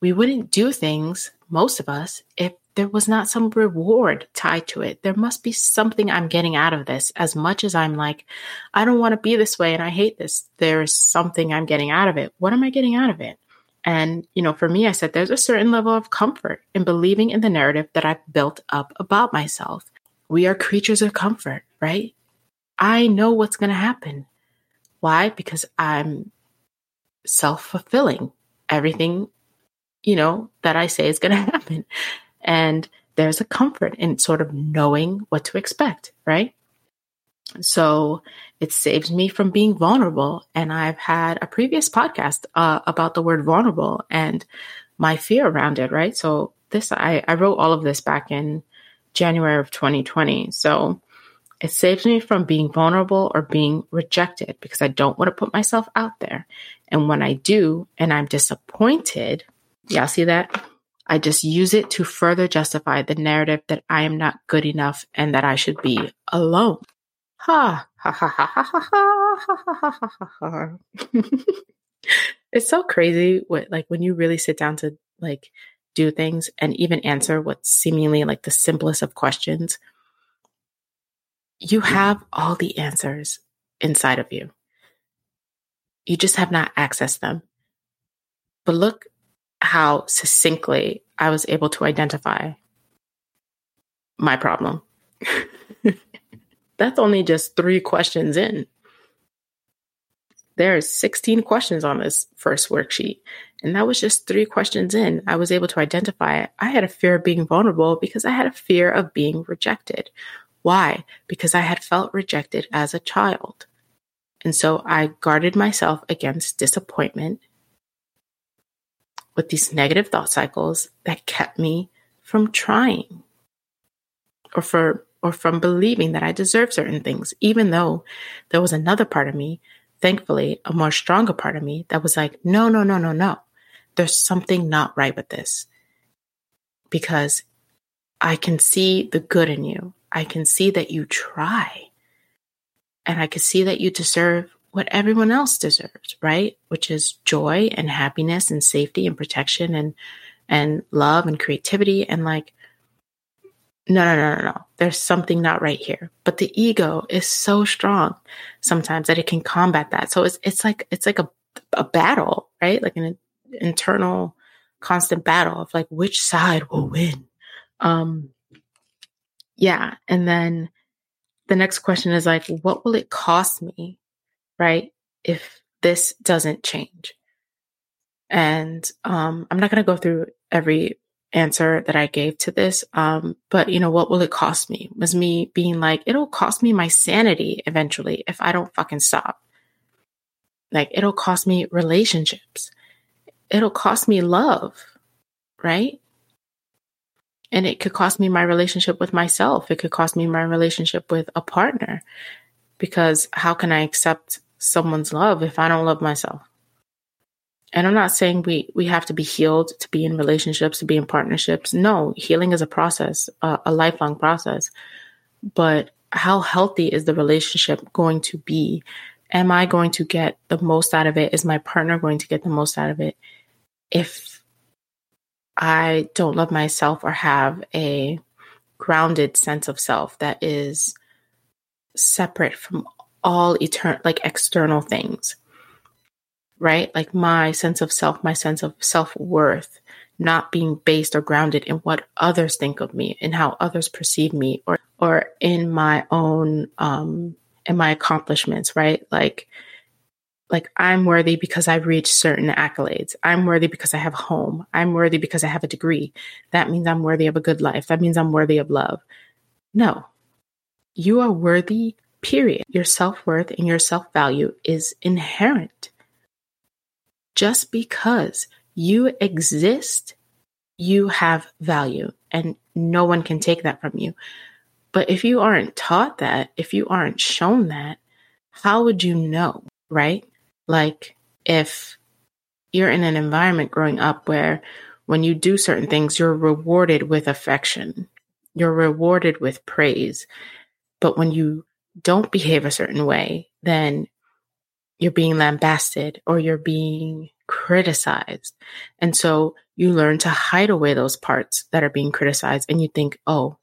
we wouldn't do things, most of us, if there was not some reward tied to it. There must be something I'm getting out of this. As much as I'm like, I don't want to be this way and I hate this, there is something I'm getting out of it. What am I getting out of it? And, you know, for me, I said there's a certain level of comfort in believing in the narrative that I've built up about myself. We are creatures of comfort, right? I know what's going to happen. Why? Because I'm self fulfilling. Everything, you know, that I say is going to happen. And there's a comfort in sort of knowing what to expect, right? So it saves me from being vulnerable. And I've had a previous podcast uh, about the word vulnerable and my fear around it, right? So this, I, I wrote all of this back in January of 2020. So it saves me from being vulnerable or being rejected because I don't want to put myself out there. And when I do and I'm disappointed, y'all see that? I just use it to further justify the narrative that I am not good enough and that I should be alone. Ha ha ha ha ha ha ha ha ha ha. It's so crazy what like when you really sit down to like do things and even answer what seemingly like the simplest of questions. You have all the answers inside of you. You just have not accessed them. But look how succinctly I was able to identify my problem. That's only just three questions in. There's 16 questions on this first worksheet, and that was just three questions in. I was able to identify it. I had a fear of being vulnerable because I had a fear of being rejected. Why? Because I had felt rejected as a child. And so I guarded myself against disappointment with these negative thought cycles that kept me from trying or for or from believing that I deserve certain things, even though there was another part of me, thankfully, a more stronger part of me that was like, no, no, no, no, no. There's something not right with this. Because I can see the good in you. I can see that you try. And I can see that you deserve what everyone else deserves, right? Which is joy and happiness and safety and protection and and love and creativity and like no no no no no there's something not right here but the ego is so strong sometimes that it can combat that so it's it's like it's like a a battle right like an internal constant battle of like which side will win Um, yeah. And then the next question is like, what will it cost me? Right. If this doesn't change. And um, I'm not going to go through every answer that I gave to this. Um, but you know, what will it cost me? Was me being like, it'll cost me my sanity eventually if I don't fucking stop. Like, it'll cost me relationships. It'll cost me love, right? And it could cost me my relationship with myself. It could cost me my relationship with a partner. Because how can I accept someone's love if I don't love myself? And I'm not saying we, we have to be healed to be in relationships, to be in partnerships. No, healing is a process, uh, a lifelong process. But how healthy is the relationship going to be? Am I going to get the most out of it? Is my partner going to get the most out of it? If I don't love myself or have a grounded sense of self that is separate from all eternal, like external things right? Like my sense of self, my sense of self worth, not being based or grounded in what others think of me and how others perceive me or, or in my own, um, in my accomplishments, right? Like, like I'm worthy because I've reached certain accolades. I'm worthy because I have a home. I'm worthy because I have a degree. That means I'm worthy of a good life. That means I'm worthy of love. No, you are worthy, period. Your self worth and your self value is inherent just because you exist, you have value and no one can take that from you. But if you aren't taught that, if you aren't shown that, how would you know, right? Like if you're in an environment growing up where when you do certain things, you're rewarded with affection, you're rewarded with praise. But when you don't behave a certain way, then you're being lambasted or you're being criticized. And so you learn to hide away those parts that are being criticized and you think, oh,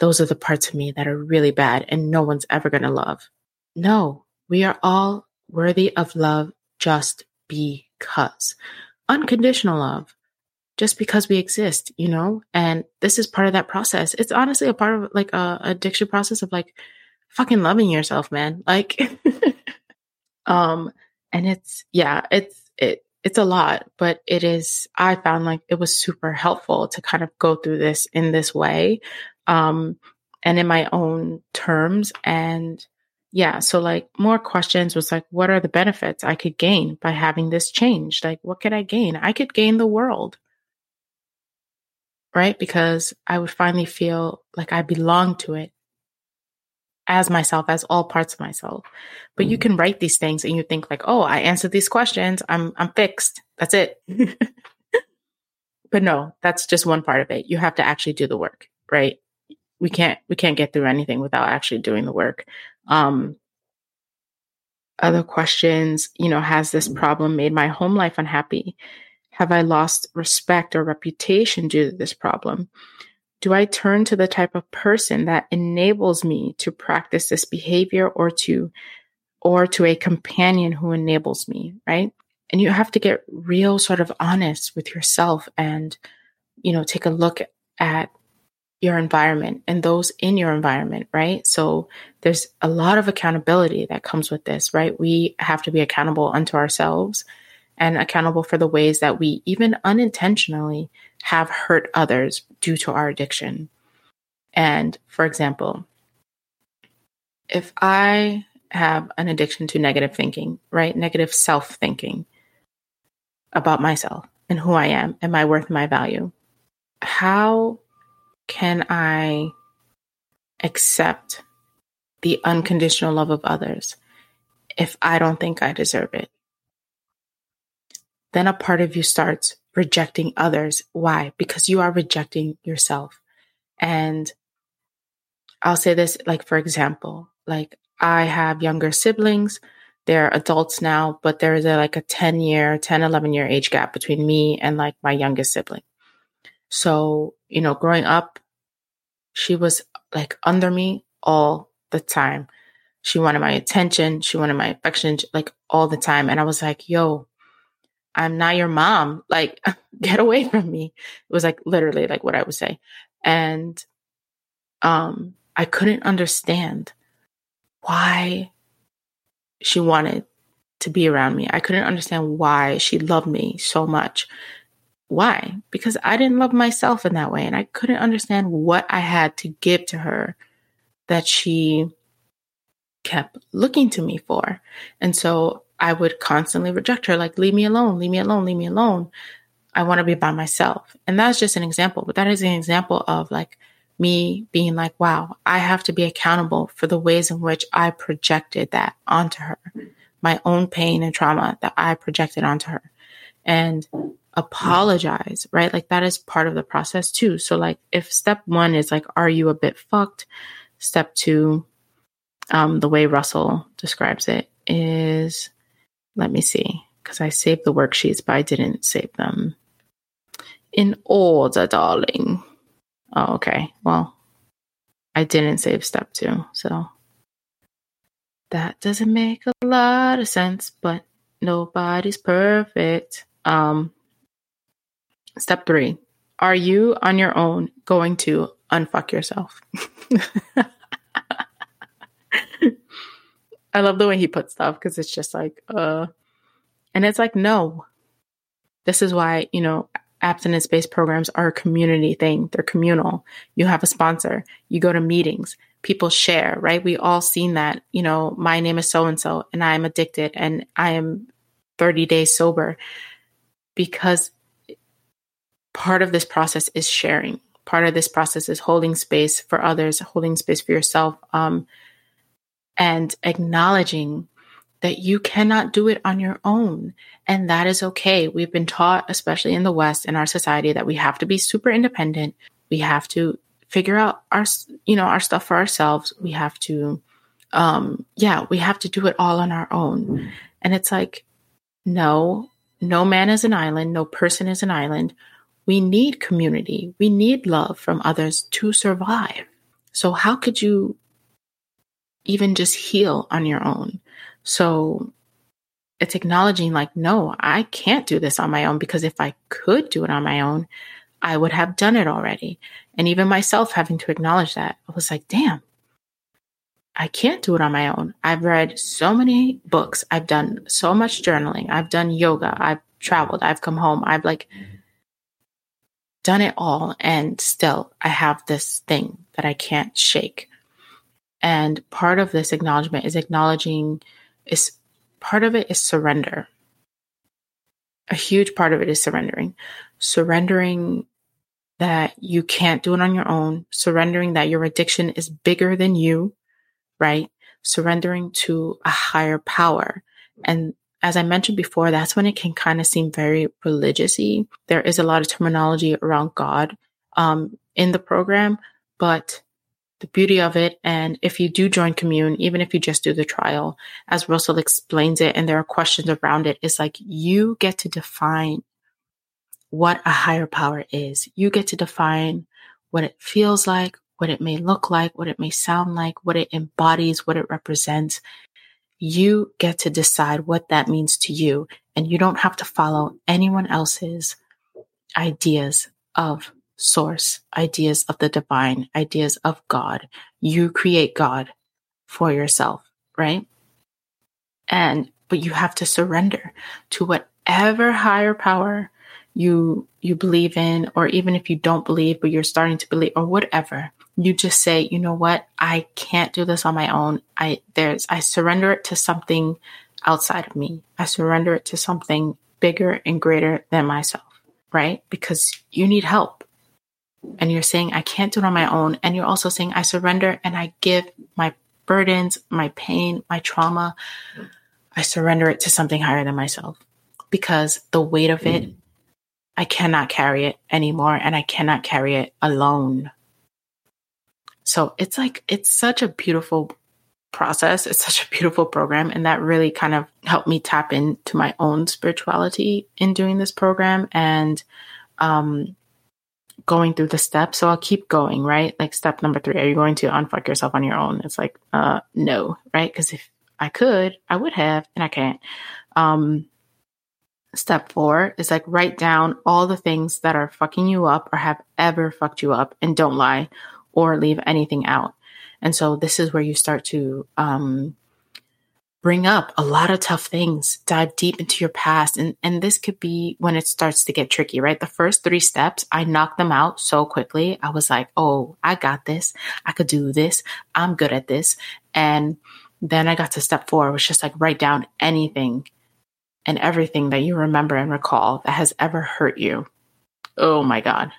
those are the parts of me that are really bad and no one's ever going to love. No, we are all worthy of love just because. Unconditional love, just because we exist, you know? And this is part of that process. It's honestly a part of like a addiction process of like fucking loving yourself, man. Like, Um, and it's, yeah, it's, it, it's a lot, but it is, I found like it was super helpful to kind of go through this in this way. Um, and in my own terms. And yeah, so like more questions was like, what are the benefits I could gain by having this change? Like, what could I gain? I could gain the world right? Because I would finally feel like I belong to it as myself, as all parts of myself. But mm-hmm. you can write these things and you think like, oh, I answered these questions. I'm I'm fixed. That's it. but no, that's just one part of it. You have to actually do the work, right? We can't we can't get through anything without actually doing the work. Um other questions, you know, has this problem made my home life unhappy? Have I lost respect or reputation due to this problem? Do I turn to the type of person that enables me to practice this behavior or to or to a companion who enables me, right? And you have to get real sort of honest with yourself and you know, take a look at your environment and those in your environment, right? So there's a lot of accountability that comes with this, right? We have to be accountable unto ourselves and accountable for the ways that we even unintentionally have hurt others due to our addiction. And for example, if I have an addiction to negative thinking, right? Negative self thinking about myself and who I am and my worth and my value, how can I accept the unconditional love of others if I don't think I deserve it? Then a part of you starts rejecting others. Why? Because you are rejecting yourself. And I'll say this, like, for example, like I have younger siblings. They're adults now, but there's a, like a 10 year, 10, 11 year age gap between me and like my youngest sibling. So, you know, growing up, she was like under me all the time. She wanted my attention. She wanted my affection, like all the time. And I was like, yo, I'm not your mom. Like, get away from me. It was like literally like what I would say. And um, I couldn't understand why she wanted to be around me. I couldn't understand why she loved me so much. Why? Because I didn't love myself in that way. And I couldn't understand what I had to give to her that she kept looking to me for. And so I would constantly reject her, like, leave me alone, leave me alone, leave me alone. I want to be by myself. And that's just an example, but that is an example of like me being like, wow, I have to be accountable for the ways in which I projected that onto her, my own pain and trauma that I projected onto her. And apologize, right? Like that is part of the process too. So, like, if step one is like, are you a bit fucked? Step two, um, the way Russell describes it is, let me see, because I saved the worksheets, but I didn't save them in order, darling. Oh, okay. Well, I didn't save step two, so that doesn't make a lot of sense, but nobody's perfect. Um, step three Are you on your own going to unfuck yourself? I love the way he puts stuff because it's just like, uh, and it's like, no. This is why, you know, abstinence based programs are a community thing. They're communal. You have a sponsor, you go to meetings, people share, right? We all seen that, you know, my name is so and so and I'm addicted and I am 30 days sober because part of this process is sharing. Part of this process is holding space for others, holding space for yourself, um, and acknowledging that you cannot do it on your own. And that is okay. We've been taught, especially in the West, in our society, that we have to be super independent. We have to figure out our, you know, our stuff for ourselves. We have to, um, yeah, we have to do it all on our own. And it's like, no, no man is an island. No person is an island. We need community. We need love from others to survive. So how could you even just heal on your own? So it's acknowledging, like, no, I can't do this on my own because if I could do it on my own, I would have done it already. And even myself having to acknowledge that, I was like, damn, I can't do it on my own. I've read so many books. I've done so much journaling. I've done yoga. I've traveled. I've come home. I've like done it all. And still, I have this thing that I can't shake. And part of this acknowledgement is acknowledging is part of it is surrender. A huge part of it is surrendering. Surrendering that you can't do it on your own, surrendering that your addiction is bigger than you, right? Surrendering to a higher power. And as I mentioned before, that's when it can kind of seem very religiousy. There is a lot of terminology around God um, in the program, but the beauty of it. And if you do join commune, even if you just do the trial, as Russell explains it, and there are questions around it, it's like you get to define what a higher power is. You get to define what it feels like, what it may look like, what it may sound like, what it embodies, what it represents. You get to decide what that means to you. And you don't have to follow anyone else's ideas of source, ideas of the divine, ideas of God. You create God for yourself, right? And, but you have to surrender to whatever higher power you, you believe in, or even if you don't believe, but you're starting to believe or whatever, you just say, you know what? I can't do this on my own. I, there's, I surrender it to something outside of me. I surrender it to something bigger and greater than myself, right? Because you need help and you're saying, I can't do it on my own. And you're also saying, I surrender and I give my burdens, my pain, my trauma, I surrender it to something higher than myself because the weight of it, I cannot carry it anymore and I cannot carry it alone. So it's like, it's such a beautiful process. It's such a beautiful program. And that really kind of helped me tap into my own spirituality in doing this program. And, um, going through the steps. So I'll keep going, right? Like step number three, are you going to unfuck yourself on your own? It's like, uh, no, right? Because if I could, I would have, and I can't. Um, Step four is like write down all the things that are fucking you up or have ever fucked you up and don't lie or leave anything out. And so this is where you start to um, bring up a lot of tough things, dive deep into your past. And, and this could be when it starts to get tricky, right? The first three steps, I knocked them out so quickly. I was like, oh, I got this. I could do this. I'm good at this. And then I got to step four, which just like write down anything and everything that you remember and recall that has ever hurt you. Oh my God.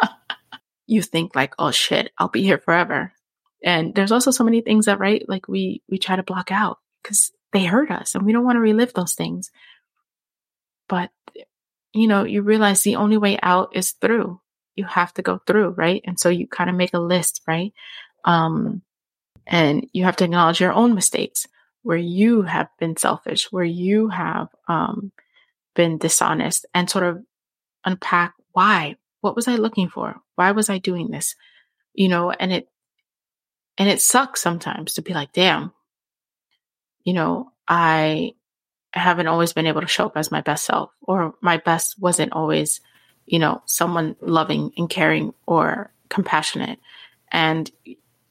you think like, oh shit, I'll be here forever. And there's also so many things that, right, like we, we try to block out because they hurt us and we don't want to relive those things. But, you know, you realize the only way out is through. You have to go through, right? And so you kind of make a list, right? Um, and you have to acknowledge your own mistakes where you have been selfish, where you have um, been dishonest, and sort of unpack why. What was I looking for? Why was I doing this? You know, and it and it sucks sometimes to be like, damn, you know, I haven't always been able to show up as my best self, or my best wasn't always, you know, someone loving and caring or compassionate. And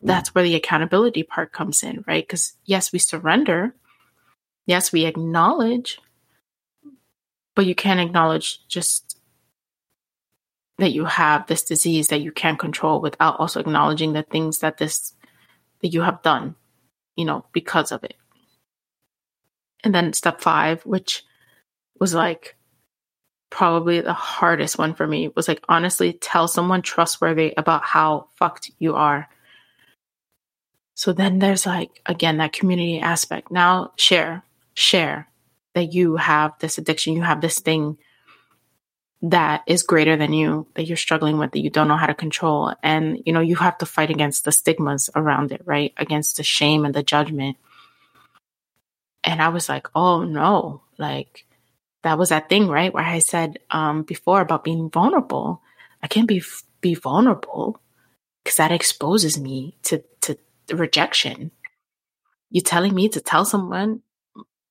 that's where the accountability part comes in, right? Because yes, we surrender. Yes, we acknowledge, but you can't acknowledge just that you have this disease that you can't control without also acknowledging the things that this that you have done, you know, because of it. And then step five, which was like probably the hardest one for me, was like honestly tell someone trustworthy about how fucked you are so then there's like, again, that community aspect. Now share, share that you have this addiction, you have this thing that is greater than you, that you're struggling with, that you don't know how to control. And, you know, you have to fight against the stigmas around it, right? Against the shame and the judgment. And I was like, oh no, like that was that thing, right? Where I said um, before about being vulnerable. I can't be be vulnerable because that exposes me to to rejection. You telling me to tell someone,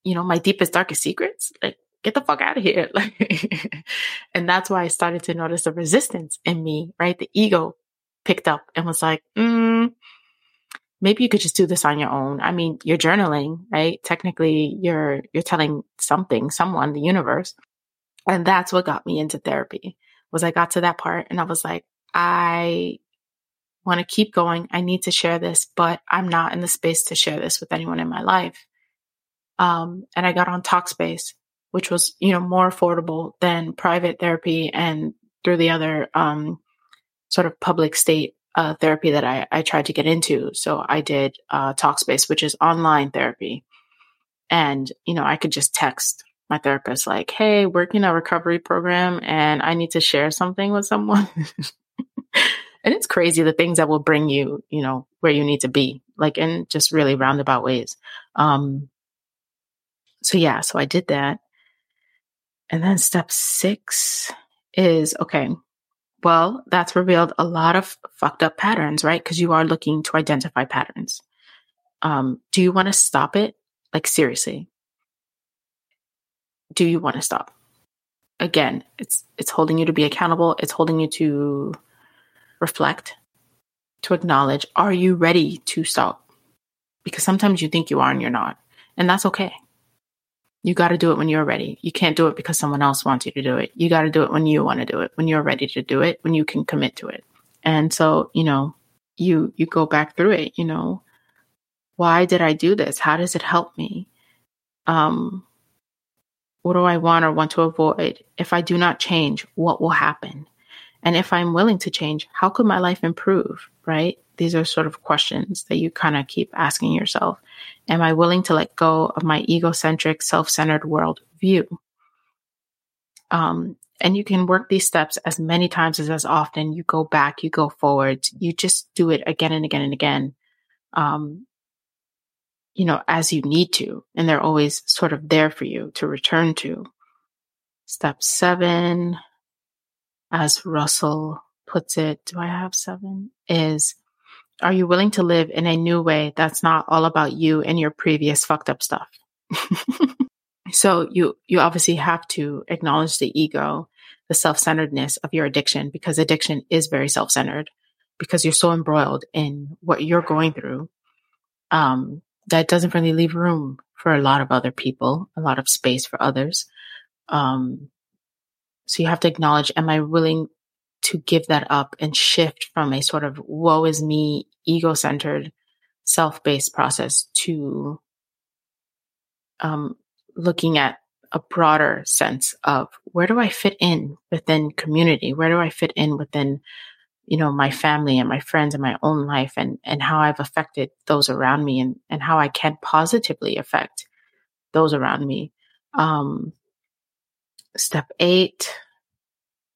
you know, my deepest, darkest secrets? Like, get the fuck out of here. Like, and that's why I started to notice the resistance in me, right? The ego picked up and was like, mm, maybe you could just do this on your own. I mean, you're journaling, right? Technically, you're, you're telling something, someone, the universe. And that's what got me into therapy was I got to that part and I was like, I want to keep going. I need to share this, but I'm not in the space to share this with anyone in my life. Um, and I got on Talkspace, which was, you know, more affordable than private therapy and through the other, um, sort of public state, uh, therapy that I, I tried to get into. So I did, uh, Talkspace, which is online therapy. And, you know, I could just text my therapist like, Hey, working a recovery program and I need to share something with someone. and it's crazy the things that will bring you, you know, where you need to be, like in just really roundabout ways. Um, so yeah, so I did that. And then step six is okay, well, that's revealed a lot of fucked up patterns, right? Because you are looking to identify patterns. Um, do you want to stop it? Like, seriously. Do you want to stop? Again, it's it's holding you to be accountable. It's holding you to reflect, to acknowledge, are you ready to stop? Because sometimes you think you are and you're not. And that's okay. You got to do it when you're ready. You can't do it because someone else wants you to do it. You got to do it when you want to do it, when you're ready to do it, when you can commit to it. And so, you know, you you go back through it, you know, why did I do this? How does it help me? Um what do I want or want to avoid? If I do not change, what will happen? And if I'm willing to change, how could my life improve? Right? These are sort of questions that you kind of keep asking yourself. Am I willing to let go of my egocentric, self centered world view? Um, and you can work these steps as many times as as often. You go back, you go forward, you just do it again and again and again. Um, you know, as you need to. And they're always sort of there for you to return to. Step seven as Russell puts it, do I have seven? Is are you willing to live in a new way that's not all about you and your previous fucked up stuff? So you, you obviously have to acknowledge the ego, the self-centeredness of your addiction because addiction is very self-centered because you're so embroiled in what you're going through. Um, that doesn't really leave room for a lot of other people, a lot of space for others. Um, so you have to acknowledge, am I willing to give that up and shift from a sort of woe is me, ego centered, self based process to um, looking at a broader sense of where do I fit in within community? Where do I fit in within, you know, my family and my friends and my own life and, and how I've affected those around me and, and how I can positively affect those around me. Um, step eight.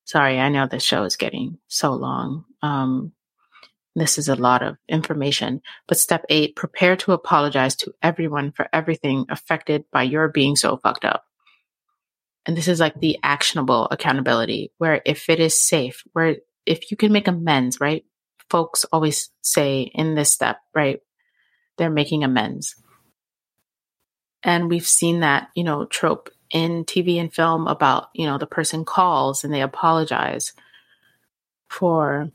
Sorry, I know the show is getting so long. Um, this is a lot of information. But step eight, prepare to apologize to everyone for everything affected by your being so fucked up. And this is like the actionable accountability where if it is safe, where if you can make amends, right? Folks always say in this step, right? They're making amends. And we've seen that, you know, trope in TV and film about, you know, the person calls and they apologize for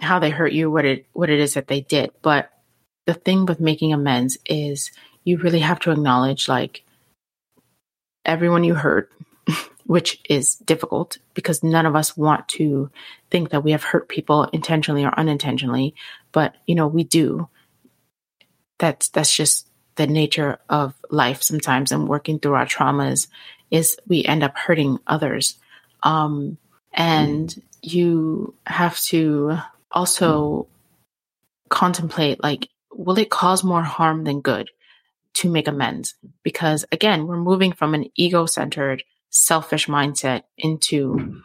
how they hurt you, what it what it is that they did. But the thing with making amends is you really have to acknowledge like everyone you hurt, which is difficult because none of us want to think that we have hurt people intentionally or unintentionally, but you know, we do. That's that's just the nature of life sometimes and working through our traumas is we end up hurting others. Um, and you have to also contemplate like, will it cause more harm than good to make amends? Because again, we're moving from an ego centered, selfish mindset into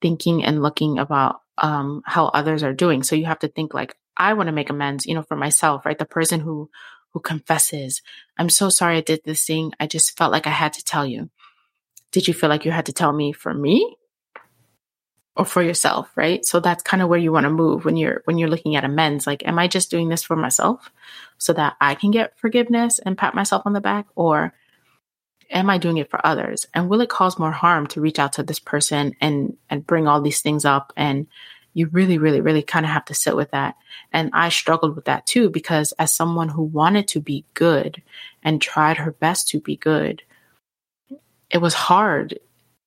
thinking and looking about um, how others are doing. So you have to think like, I want to make amends, you know, for myself, right? The person who who confesses, I'm so sorry I did this thing. I just felt like I had to tell you. Did you feel like you had to tell me for me? or for yourself, right? So that's kind of where you want to move when you're when you're looking at amends. Like, am I just doing this for myself so that I can get forgiveness and pat myself on the back, or am I doing it for others? And will it cause more harm to reach out to this person and and bring all these things up? And you really, really, really kind of have to sit with that. And I struggled with that too because as someone who wanted to be good and tried her best to be good, it was hard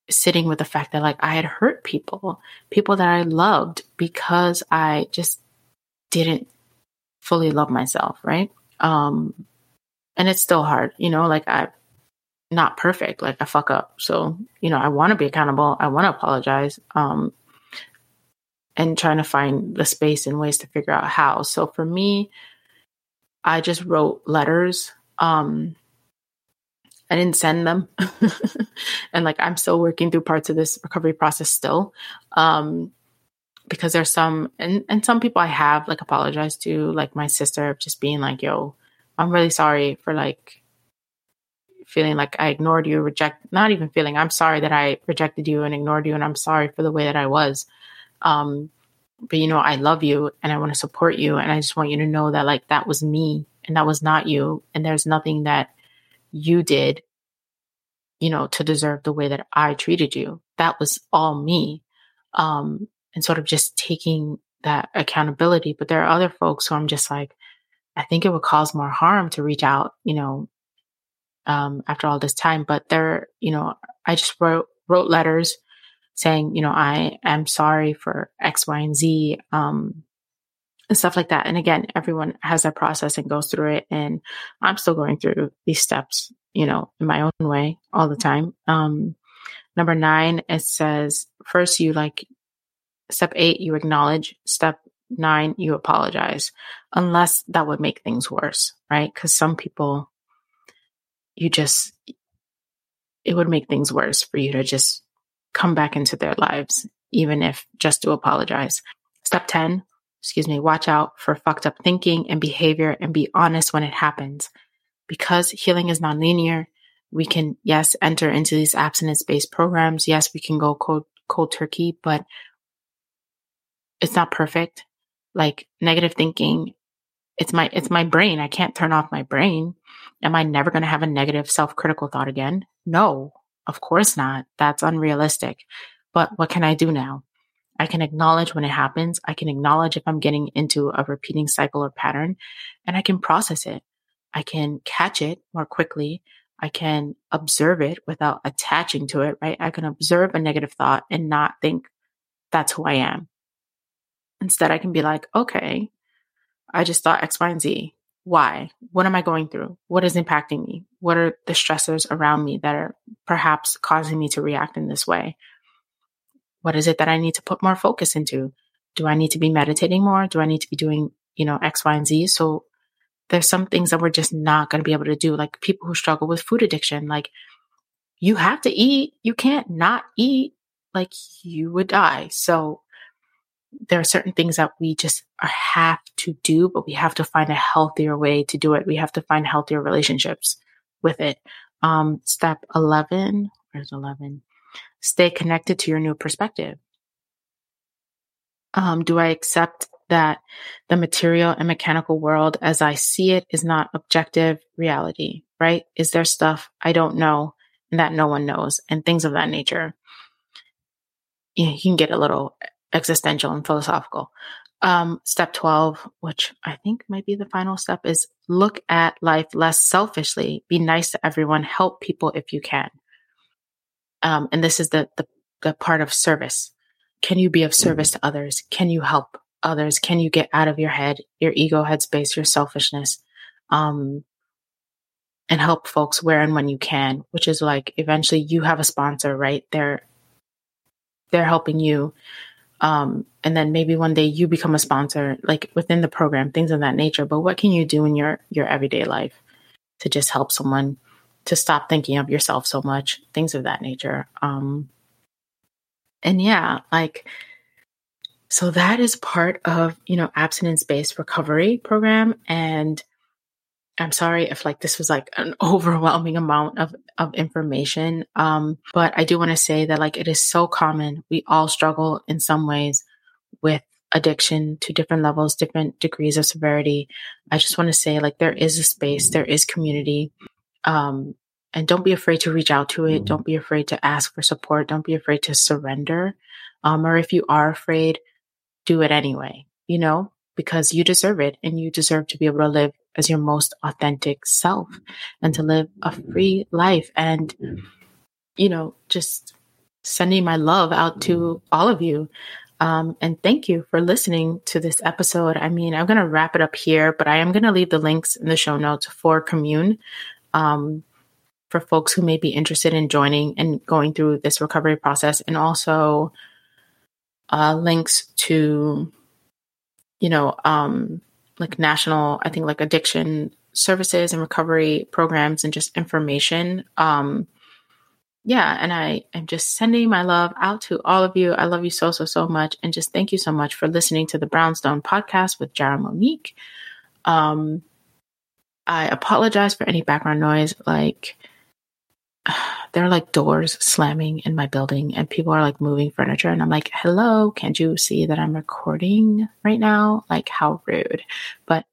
sitting with the fact that like I had hurt people, people that I loved because I just didn't fully love myself, right? Um and it's still hard, you know, like I'm not perfect, like I fuck up. So, you know, I want to be accountable, I want to apologize. Um and trying to find the space and ways to figure out how. So for me, I just wrote letters um I didn't send them. and like I'm still working through parts of this recovery process still. Um because there's some and, and some people I have like apologized to, like my sister just being like, yo, I'm really sorry for like feeling like I ignored you, reject not even feeling I'm sorry that I rejected you and ignored you and I'm sorry for the way that I was. Um but you know, I love you and I want to support you and I just want you to know that like that was me and that was not you and there's nothing that you did, you know, to deserve the way that I treated you. That was all me. Um, and sort of just taking that accountability. But there are other folks who I'm just like, I think it would cause more harm to reach out, you know, um, after all this time. But there, you know, I just wrote, wrote letters saying, you know, I am sorry for X, Y, and Z. Um, and stuff like that. And again, everyone has their process and goes through it. And I'm still going through these steps, you know, in my own way all the time. Um, number nine, it says first you like step eight, you acknowledge. Step nine, you apologize, unless that would make things worse, right? Because some people, you just, it would make things worse for you to just come back into their lives, even if just to apologize. Step 10, excuse me, watch out for fucked up thinking and behavior and be honest when it happens. Because healing is nonlinear, we can, yes, enter into these abstinence based programs. Yes, we can go cold, cold turkey, but it's not perfect. Like negative thinking, it's my, it's my brain. I can't turn off my brain. Am I never going to have a negative self critical thought again? No, of course not. That's unrealistic. But what can I do now? I can acknowledge when it happens. I can acknowledge if I'm getting into a repeating cycle or pattern and I can process it. I can catch it more quickly. I can observe it without attaching to it, right? I can observe a negative thought and not think that's who I am. Instead, I can be like, okay, I just thought X, Y, and Z. Why? What am I going through? What is impacting me? What are the stressors around me that are perhaps causing me to react in this way? What is it that I need to put more focus into? Do I need to be meditating more? Do I need to be doing, you know, X, Y, and Z? So there's some things that we're just not going to be able to do. Like people who struggle with food addiction, like you have to eat. You can't not eat. Like you would die. So there are certain things that we just have to do, but we have to find a healthier way to do it. We have to find healthier relationships with it. Um, step 11, where's 11? Stay connected to your new perspective. Um, do I accept that the material and mechanical world as I see it is not objective reality, right? Is there stuff I don't know and that no one knows and things of that nature? You, can get a little existential and philosophical. Um, step 12, which I think might be the final step, is look at life less selfishly. Be nice to everyone. Help people if you can. Um, and this is the, the, the part of service. Can you be of service to others? Can you help others? Can you get out of your head, your ego headspace, your selfishness? Um, and help folks where and when you can, which is like eventually you have a sponsor, right? They're, they're helping you um, and then maybe one day you become a sponsor, like within the program, things of that nature. But what can you do in your your everyday life to just help someone to stop thinking of yourself so much, things of that nature. Um, and yeah, like so that is part of you know abstinence based recovery program and I'm sorry if like this was like an overwhelming amount of, of information. Um, but I do want to say that like it is so common. We all struggle in some ways with addiction to different levels, different degrees of severity. I just want to say like there is a space, there is community. Um, and don't be afraid to reach out to it. Don't be afraid to ask for support. Don't be afraid to surrender. Um, or if you are afraid, do it anyway, you know, because you deserve it and you deserve to be able to live as your most authentic self and to live a free life. And, you know, just sending my love out to all of you. Um, and thank you for listening to this episode. I mean, I'm going to wrap it up here, but I am going to leave the links in the show notes for Commune um, for folks who may be interested in joining and going through this recovery process, and also uh, links to, you know, um, like national, I think like addiction services and recovery programs and just information. Um, yeah, and I am just sending my love out to all of you. I love you so, so, so much. And just thank you so much for listening to the Brownstone podcast with Jara Monique. Um, I apologize for any background noise. Like, there are like doors slamming in my building and people are like moving furniture and I'm like, hello, can't you see that I'm recording right now? Like how rude. But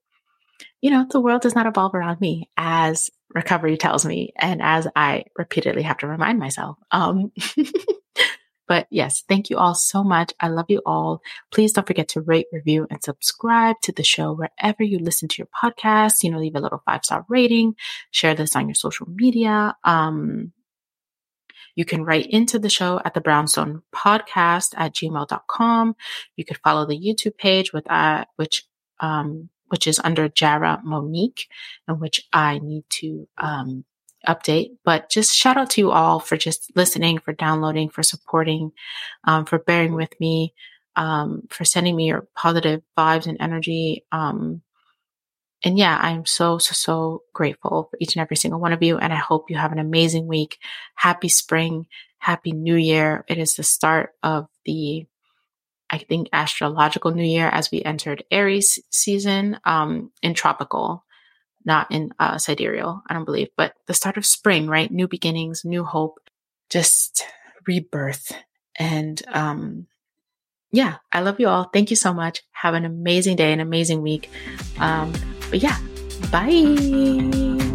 you know, the world does not evolve around me as recovery tells me and as I repeatedly have to remind myself. Um But yes, thank you all so much. I love you all. Please don't forget to rate, review, and subscribe to the show wherever you listen to your podcast. You know, leave a little five star rating, share this on your social media. Um, you can write into the show at the Brownstone podcast at gmail.com. You could follow the YouTube page with, uh, which, um, which is under Jara Monique and which I need to, um, update. But just shout out to you all for just listening, for downloading, for supporting, um, for bearing with me, um, for sending me your positive vibes and energy. Um, and yeah, I'm so, so, so grateful for each and every single one of you. And I hope you have an amazing week. Happy spring. Happy new year. It is the start of the, I think, astrological new year as we entered Aries season, um, in tropical, not in, uh, sidereal, I don't believe, but the start of spring, right? New beginnings, new hope, just rebirth. And, um, yeah, I love you all. Thank you so much. Have an amazing day, an amazing week. Um, but yeah, bye.